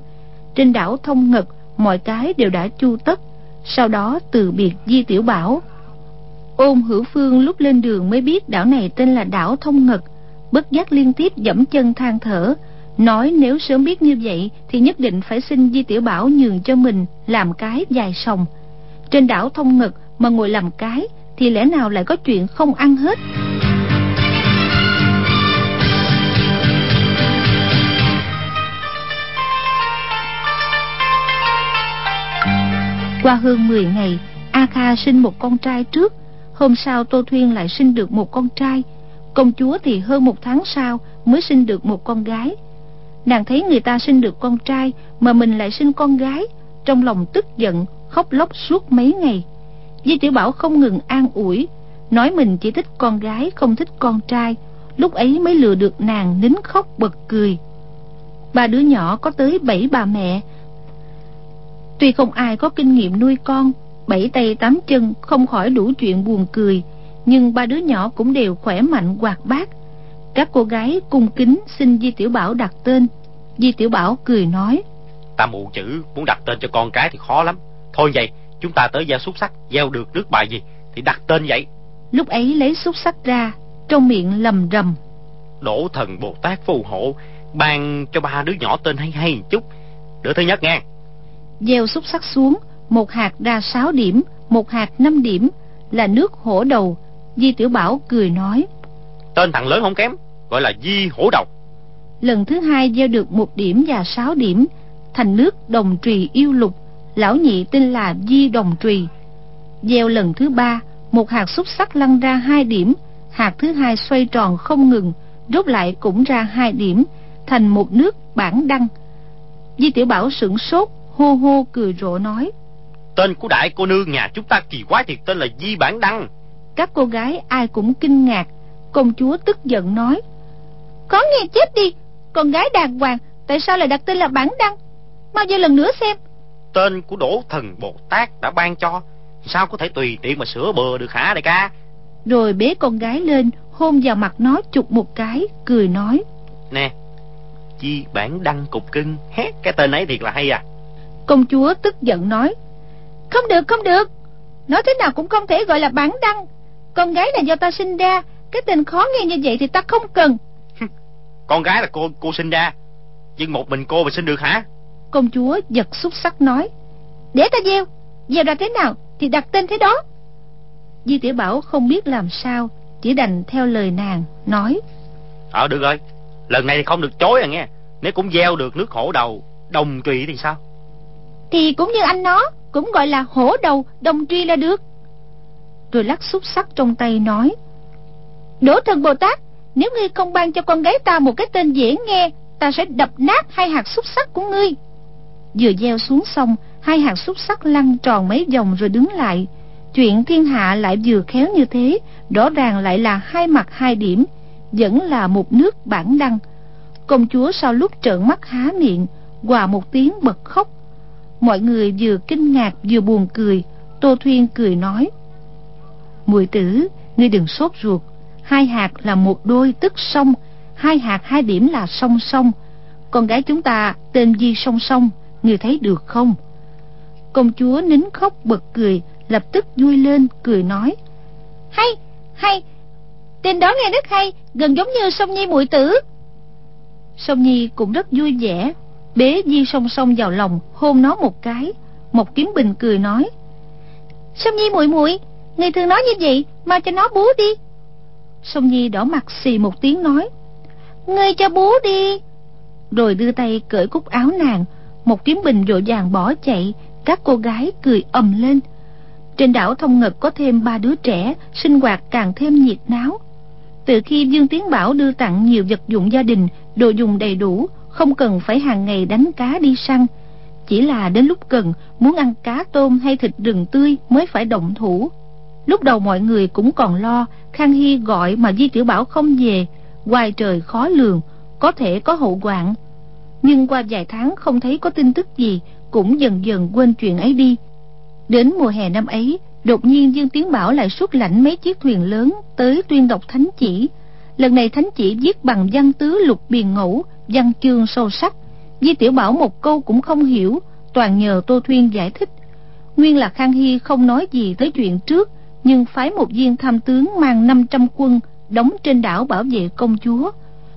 Trên đảo thông ngực mọi cái đều đã chu tất, sau đó từ biệt di tiểu bảo. Ôn hữu phương lúc lên đường mới biết đảo này tên là đảo thông ngực bất giác liên tiếp dẫm chân than thở nói nếu sớm biết như vậy, thì nhất định phải xin di tiểu bảo nhường cho mình làm cái dài sòng. Trên đảo thông ngực mà ngồi làm cái, thì lẽ nào lại có chuyện không ăn hết? Qua hơn 10 ngày, a kha sinh một con trai trước. Hôm sau tô thuyên lại sinh được một con trai. Công chúa thì hơn một tháng sau mới sinh được một con gái nàng thấy người ta sinh được con trai mà mình lại sinh con gái, trong lòng tức giận, khóc lóc suốt mấy ngày. Di tiểu bảo không ngừng an ủi, nói mình chỉ thích con gái, không thích con trai. Lúc ấy mới lừa được nàng nín khóc bật cười. Ba đứa nhỏ có tới bảy bà mẹ. Tuy không ai có kinh nghiệm nuôi con, bảy tay tám chân không khỏi đủ chuyện buồn cười, nhưng ba đứa nhỏ cũng đều khỏe mạnh, hoạt bát các cô gái cung kính xin di tiểu bảo đặt tên. Di tiểu bảo cười nói ta mù chữ muốn đặt tên cho con cái thì khó lắm. Thôi vậy chúng ta tới gieo xúc sắc gieo được nước bài gì thì đặt tên vậy. Lúc ấy lấy xúc sắc ra trong miệng lầm rầm. Đổ thần bồ tát phù hộ ban cho ba đứa nhỏ tên hay hay một chút. Đứa thứ nhất nghe. Gieo xúc sắc xuống một hạt ra sáu điểm một hạt năm điểm là nước hổ đầu. Di tiểu bảo cười nói tên thằng lớn không kém gọi là di hổ đầu. Lần thứ hai gieo được một điểm và sáu điểm thành nước đồng trì yêu lục lão nhị tên là di đồng trì. Gieo lần thứ ba một hạt xúc sắc lăn ra hai điểm hạt thứ hai xoay tròn không ngừng rút lại cũng ra hai điểm thành một nước bản đăng. Di tiểu bảo sửng sốt hô hô cười rộ nói tên của đại cô nương nhà chúng ta kỳ quái thiệt tên là di bản đăng. các cô gái ai cũng kinh ngạc công chúa tức giận nói có nghe chết đi con gái đàng hoàng tại sao lại đặt tên là bản đăng? Mau vô lần nữa xem. Tên của đỗ thần bồ tát đã ban cho sao có thể tùy tiện mà sửa bừa được hả đại ca? Rồi bế con gái lên hôn vào mặt nó chụp một cái cười nói nè chi bản đăng cục cưng hét cái tên ấy thiệt là hay à. Công chúa tức giận nói không được không được nói thế nào cũng không thể gọi là bản đăng. Con gái là do ta sinh ra cái tên khó nghe như vậy thì ta không cần. Con gái là cô cô sinh ra. Nhưng một mình cô mà sinh được hả? Công chúa giật xúc sắc nói để ta gieo. Gieo ra thế nào thì đặt tên thế đó. Di tiểu bảo không biết làm sao chỉ đành theo lời nàng nói ờ được rồi. Lần này thì không được chối à nghe. Nếu cũng gieo được nước hổ đầu đồng trùy thì sao? thì cũng như anh nó cũng gọi là hổ đầu đồng truy là được. Rồi lắc xúc sắc trong tay nói đỗ thần bồ tát, nếu ngươi không ban cho con gái ta một cái tên dễ nghe, ta sẽ đập nát hai hạt xúc sắc của ngươi. Vừa gieo xuống sông hai hạt xúc sắc lăn tròn mấy vòng rồi đứng lại. Chuyện thiên hạ lại vừa khéo như thế, rõ ràng lại là hai mặt hai điểm, vẫn là một nước bản đăng. Công chúa sau lúc trợn mắt há miệng, hòa một tiếng bật khóc. Mọi người vừa kinh ngạc vừa buồn cười, tô thuyên cười nói mùi tử, ngươi đừng sốt ruột hai hạt là một đôi tức song hai hạt hai điểm là song song. Con gái chúng ta tên di song song ngươi thấy được không? Công chúa nín khóc bật cười lập tức vui lên cười nói. Hay hay tên đó nghe rất hay gần giống như sông nhi muội tử. Sông nhi cũng rất vui vẻ bế di song song vào lòng hôn nó một cái. Một kiếm bình cười nói. Sông nhi muội muội người thường nói như vậy mau cho nó bú đi sông nhi đỏ mặt xì một tiếng nói, ngươi cho bú đi. Rồi đưa tay cởi cúc áo nàng, một kiếm bình vội vàng bỏ chạy, các cô gái cười ầm lên. Trên đảo thông ngực có thêm ba đứa trẻ, sinh hoạt càng thêm nhiệt náo. Từ khi dương tiến bảo đưa tặng nhiều vật dụng gia đình, đồ dùng đầy đủ, không cần phải hàng ngày đánh cá đi săn. Chỉ là đến lúc cần, muốn ăn cá tôm hay thịt rừng tươi mới phải động thủ lúc đầu mọi người cũng còn lo, khang hy gọi mà di tiểu bảo không về. Ngoài trời khó lường, có thể có hậu hoạn. Nhưng qua vài tháng không thấy có tin tức gì, cũng dần dần quên chuyện ấy đi. Đến mùa hè năm ấy, đột nhiên dương tiến bảo lại xuất lãnh mấy chiếc thuyền lớn tới tuyên đọc thánh chỉ. Lần này thánh chỉ viết bằng văn tứ lục biền ngẫu, văn chương sâu sắc. Di tiểu bảo một câu cũng không hiểu, toàn nhờ tô thuyên giải thích. Nguyên là khang hy không nói gì tới chuyện trước nhưng phái một viên tham tướng mang 500 quân đóng trên đảo bảo vệ công chúa.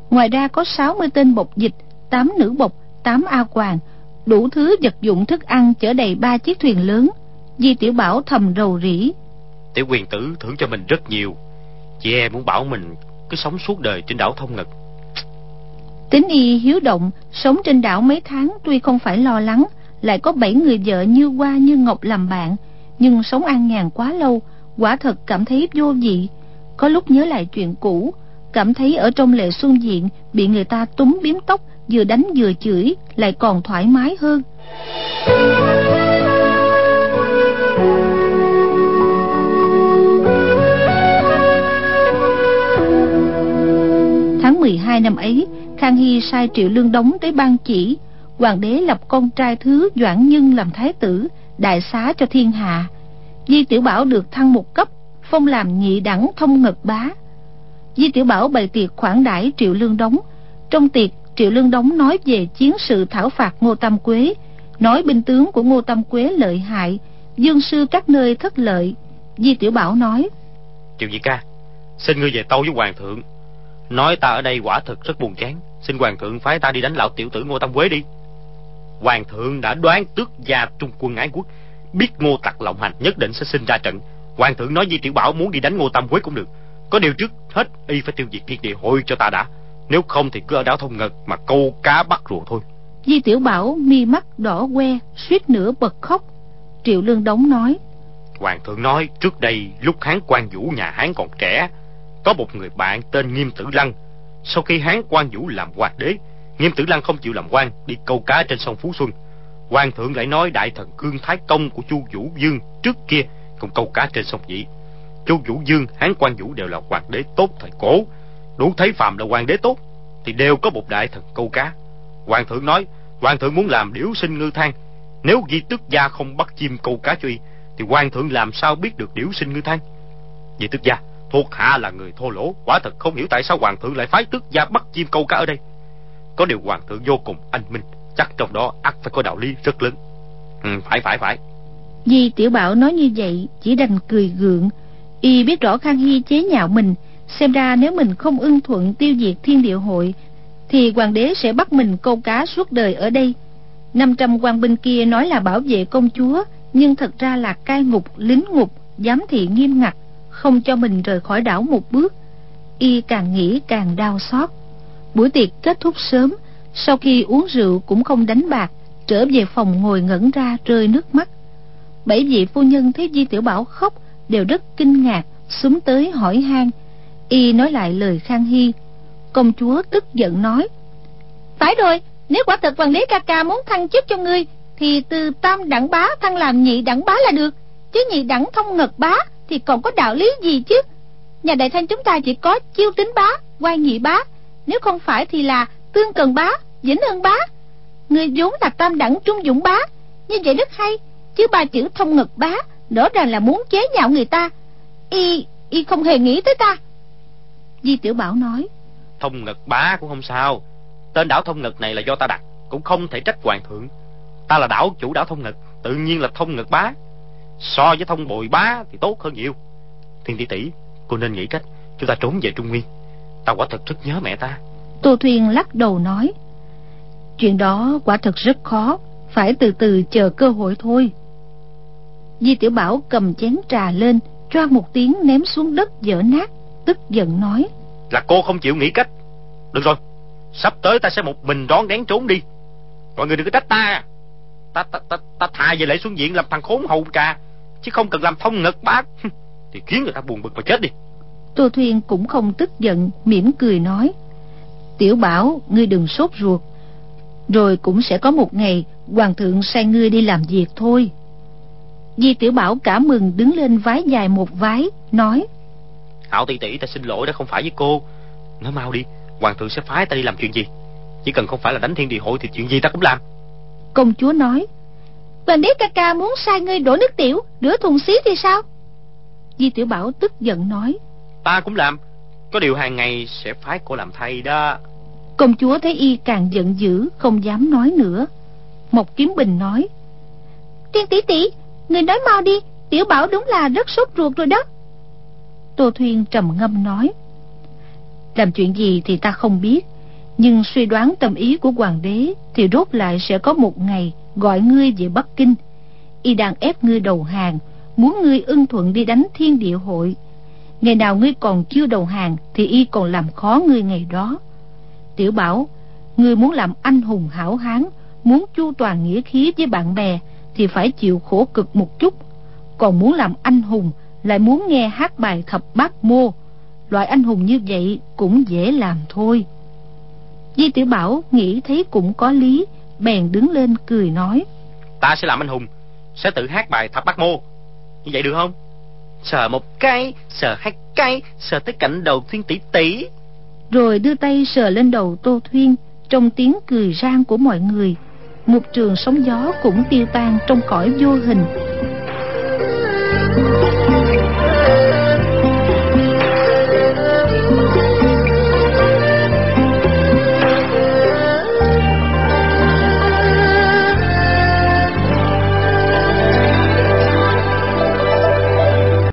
Ngoài ra có 60 tên bộc dịch 8 nữ bộc 8 a hoàng đủ thứ vật dụng thức ăn chở đầy ba chiếc thuyền lớn. Di tiểu bảo thầm rầu rĩ. Tiểu quyền tử thưởng cho mình rất nhiều. Chị em muốn bảo mình cứ sống suốt đời trên đảo thông ngực tính y hiếu động sống trên đảo mấy tháng tuy không phải lo lắng lại có bảy người vợ như hoa như ngọc làm bạn nhưng sống an nhàn quá lâu quả thật cảm thấy vô vị có lúc nhớ lại chuyện cũ, cảm thấy ở trong lệ xuân diện bị người ta túm biếm tóc, vừa đánh vừa chửi, lại còn thoải mái hơn. Tháng 12 năm ấy, khang hy sai triệu lương đóng tới ban chỉ. Hoàng đế lập con trai thứ doãn nhân làm thái tử, đại xá cho thiên hạ di tiểu bảo được thăng một cấp, phong làm nhị đẳng thông ngật bá. Di tiểu bảo bày tiệc khoản đãi triệu lương đóng trong tiệc, triệu lương đóng nói về chiến sự thảo phạt ngô tam quế. Nói binh tướng của ngô tam quế lợi hại, dương sư các nơi thất lợi. Di tiểu bảo nói, triệu nhị ca, xin ngươi về tâu với hoàng thượng. Nói ta ở đây quả thực rất buồn chán. Xin hoàng thượng phái ta đi đánh lão tiểu tử ngô tam quế đi. Hoàng thượng đã đoán tước gia trung quân ái quốc biết ngô tặc lộng hành nhất định sẽ sinh ra trận. Hoàng thượng nói di tiểu bảo muốn đi đánh ngô tam quế cũng được. Có điều trước hết y phải tiêu diệt thiên địa hội cho ta đã. Nếu không thì cứ ở đảo thông ngật mà câu cá bắt rùa thôi. Di tiểu bảo mi mắt đỏ que suýt nữa bật khóc. Triệu lương đống nói hoàng thượng nói trước đây lúc hán quan vũ nhà hán còn trẻ có một người bạn tên nghiêm tử lăng. Sau khi hán quan vũ làm hoàng đế nghiêm tử lăng không chịu làm quan đi câu cá trên sông phú xuân hoàng thượng lại nói đại thần cương thái công của chu vũ dương trước kia cũng câu cá trên sông vậy. chu vũ dương, hán quan vũ đều là hoàng đế tốt thời cổ. Đủ thấy phàm là hoàng đế tốt thì đều có một đại thần câu cá. Hoàng thượng nói, hoàng thượng muốn làm điểu sinh ngư thang. Nếu di tức gia không bắt chim câu cá cho y, thì hoàng thượng làm sao biết được điểu sinh ngư thang? Vì tức gia, thuộc hạ là người thô lỗ, quả thật không hiểu tại sao hoàng thượng lại phái tức gia bắt chim câu cá ở đây. Có điều hoàng thượng vô cùng anh minh chắc trong đó ắt phải có đạo lý rất lớn. Ừ, phải phải phải. Di Tiểu Bảo nói như vậy chỉ đành cười gượng. Y biết rõ Khang Hy chế nhạo mình Xem ra nếu mình không ưng thuận tiêu diệt thiên địa hội Thì hoàng đế sẽ bắt mình câu cá suốt đời ở đây. 500 quan binh kia nói là bảo vệ công chúa Nhưng thật ra là cai ngục, lính ngục Giám thị nghiêm ngặt Không cho mình rời khỏi đảo một bước. Y càng nghĩ càng đau xót. Buổi tiệc kết thúc sớm sau khi uống rượu cũng không đánh bạc, Trở về phòng ngồi ngẩn ra rơi nước mắt. Bảy vị phu nhân thấy Di Tiểu Bảo khóc, Đều rất kinh ngạc Xúm tới hỏi han. Y nói lại lời Khang Hy. Công chúa tức giận nói, Phải rồi, Nếu quả thật hoàng đế ca ca muốn thăng chức cho ngươi, Thì từ tam đẳng bá thăng làm nhị đẳng bá là được. Chứ nhị đẳng thông ngật bá Thì còn có đạo lý gì chứ? Nhà đại thanh chúng ta chỉ có chiêu tính bá Quan nhị bá. Nếu không phải thì là tương cần bá. Vĩnh hưng bá. Người vốn là tam đẳng trung dũng bá. Như vậy rất hay Chứ ba chữ thông ngực bá Rõ ràng là muốn chế nhạo người ta. Y, y không hề nghĩ tới ta. Di Tiểu Bảo nói. Thông ngực bá cũng không sao. Tên đảo thông ngực này là do ta đặt Cũng không thể trách hoàng thượng. Ta là đảo chủ đảo thông ngực Tự nhiên là thông ngực bá. So với thông bồi bá thì tốt hơn nhiều. Thiên tỷ tỷ Cô nên nghĩ cách Chúng ta trốn về Trung Nguyên. Ta quả thật rất nhớ mẹ ta. Tô Thuyền lắc đầu nói Chuyện đó quả thật rất khó Phải từ từ chờ cơ hội thôi. Di Tiểu Bảo cầm chén trà lên Choan một tiếng ném xuống đất dở nát Tức giận nói. Là cô không chịu nghĩ cách. Được rồi Sắp tới ta sẽ một mình đón đén trốn đi. Mọi người đừng có trách ta. Ta ta ta, ta thà về lễ xuân diện làm thằng khốn hậu trà Chứ không cần làm thông ngực bác. Thì khiến người ta buồn bực mà chết đi. Tô Thuyên cũng không tức giận mỉm cười nói. Tiểu Bảo ngươi đừng sốt ruột Rồi cũng sẽ có một ngày Hoàng thượng sai ngươi đi làm việc thôi. Di Tiểu Bảo cả mừng đứng lên vái dài một vái Nói Hảo tỷ tỷ ta xin lỗi đã không phải với cô. Nói mau đi Hoàng thượng sẽ phái ta đi làm chuyện gì? Chỉ cần không phải là đánh thiên địa hội thì chuyện gì ta cũng làm. Công chúa nói Hoàng đế ca ca muốn sai ngươi đổ nước tiểu Rửa thùng xí thì sao? Di Tiểu Bảo tức giận nói Ta cũng làm Có điều hàng ngày sẽ phái cô làm thầy đó Công chúa thấy y càng giận dữ Không dám nói nữa. Mộc Kiếm Bình nói Tiên tỷ tỷ Người nói mau đi Tiểu Bảo đúng là rất sốt ruột rồi đó. Tô Thuyên trầm ngâm nói Làm chuyện gì thì ta không biết Nhưng suy đoán tâm ý của hoàng đế Thì rốt lại sẽ có một ngày Gọi ngươi về Bắc Kinh. Y đang ép ngươi đầu hàng Muốn ngươi ưng thuận đi đánh thiên địa hội. Ngày nào ngươi còn chưa đầu hàng Thì y còn làm khó ngươi ngày đó Tiểu bảo Ngươi muốn làm anh hùng hảo hán, Muốn chu toàn nghĩa khí với bạn bè Thì phải chịu khổ cực một chút. Còn muốn làm anh hùng Lại muốn nghe hát bài thập bát mô. Loại anh hùng như vậy Cũng dễ làm thôi. Di tiểu bảo nghĩ thấy cũng có lý, Bèn đứng lên cười nói. Ta sẽ làm anh hùng, Sẽ tự hát bài thập bát mô. Như vậy được không? Sờ một cái, Sờ hai cái, Sờ tới cạnh đầu thiên tỷ tỷ rồi đưa tay sờ lên đầu tô thuyên, trong tiếng cười rang của mọi người. Một trường sóng gió cũng tiêu tan trong cõi vô hình.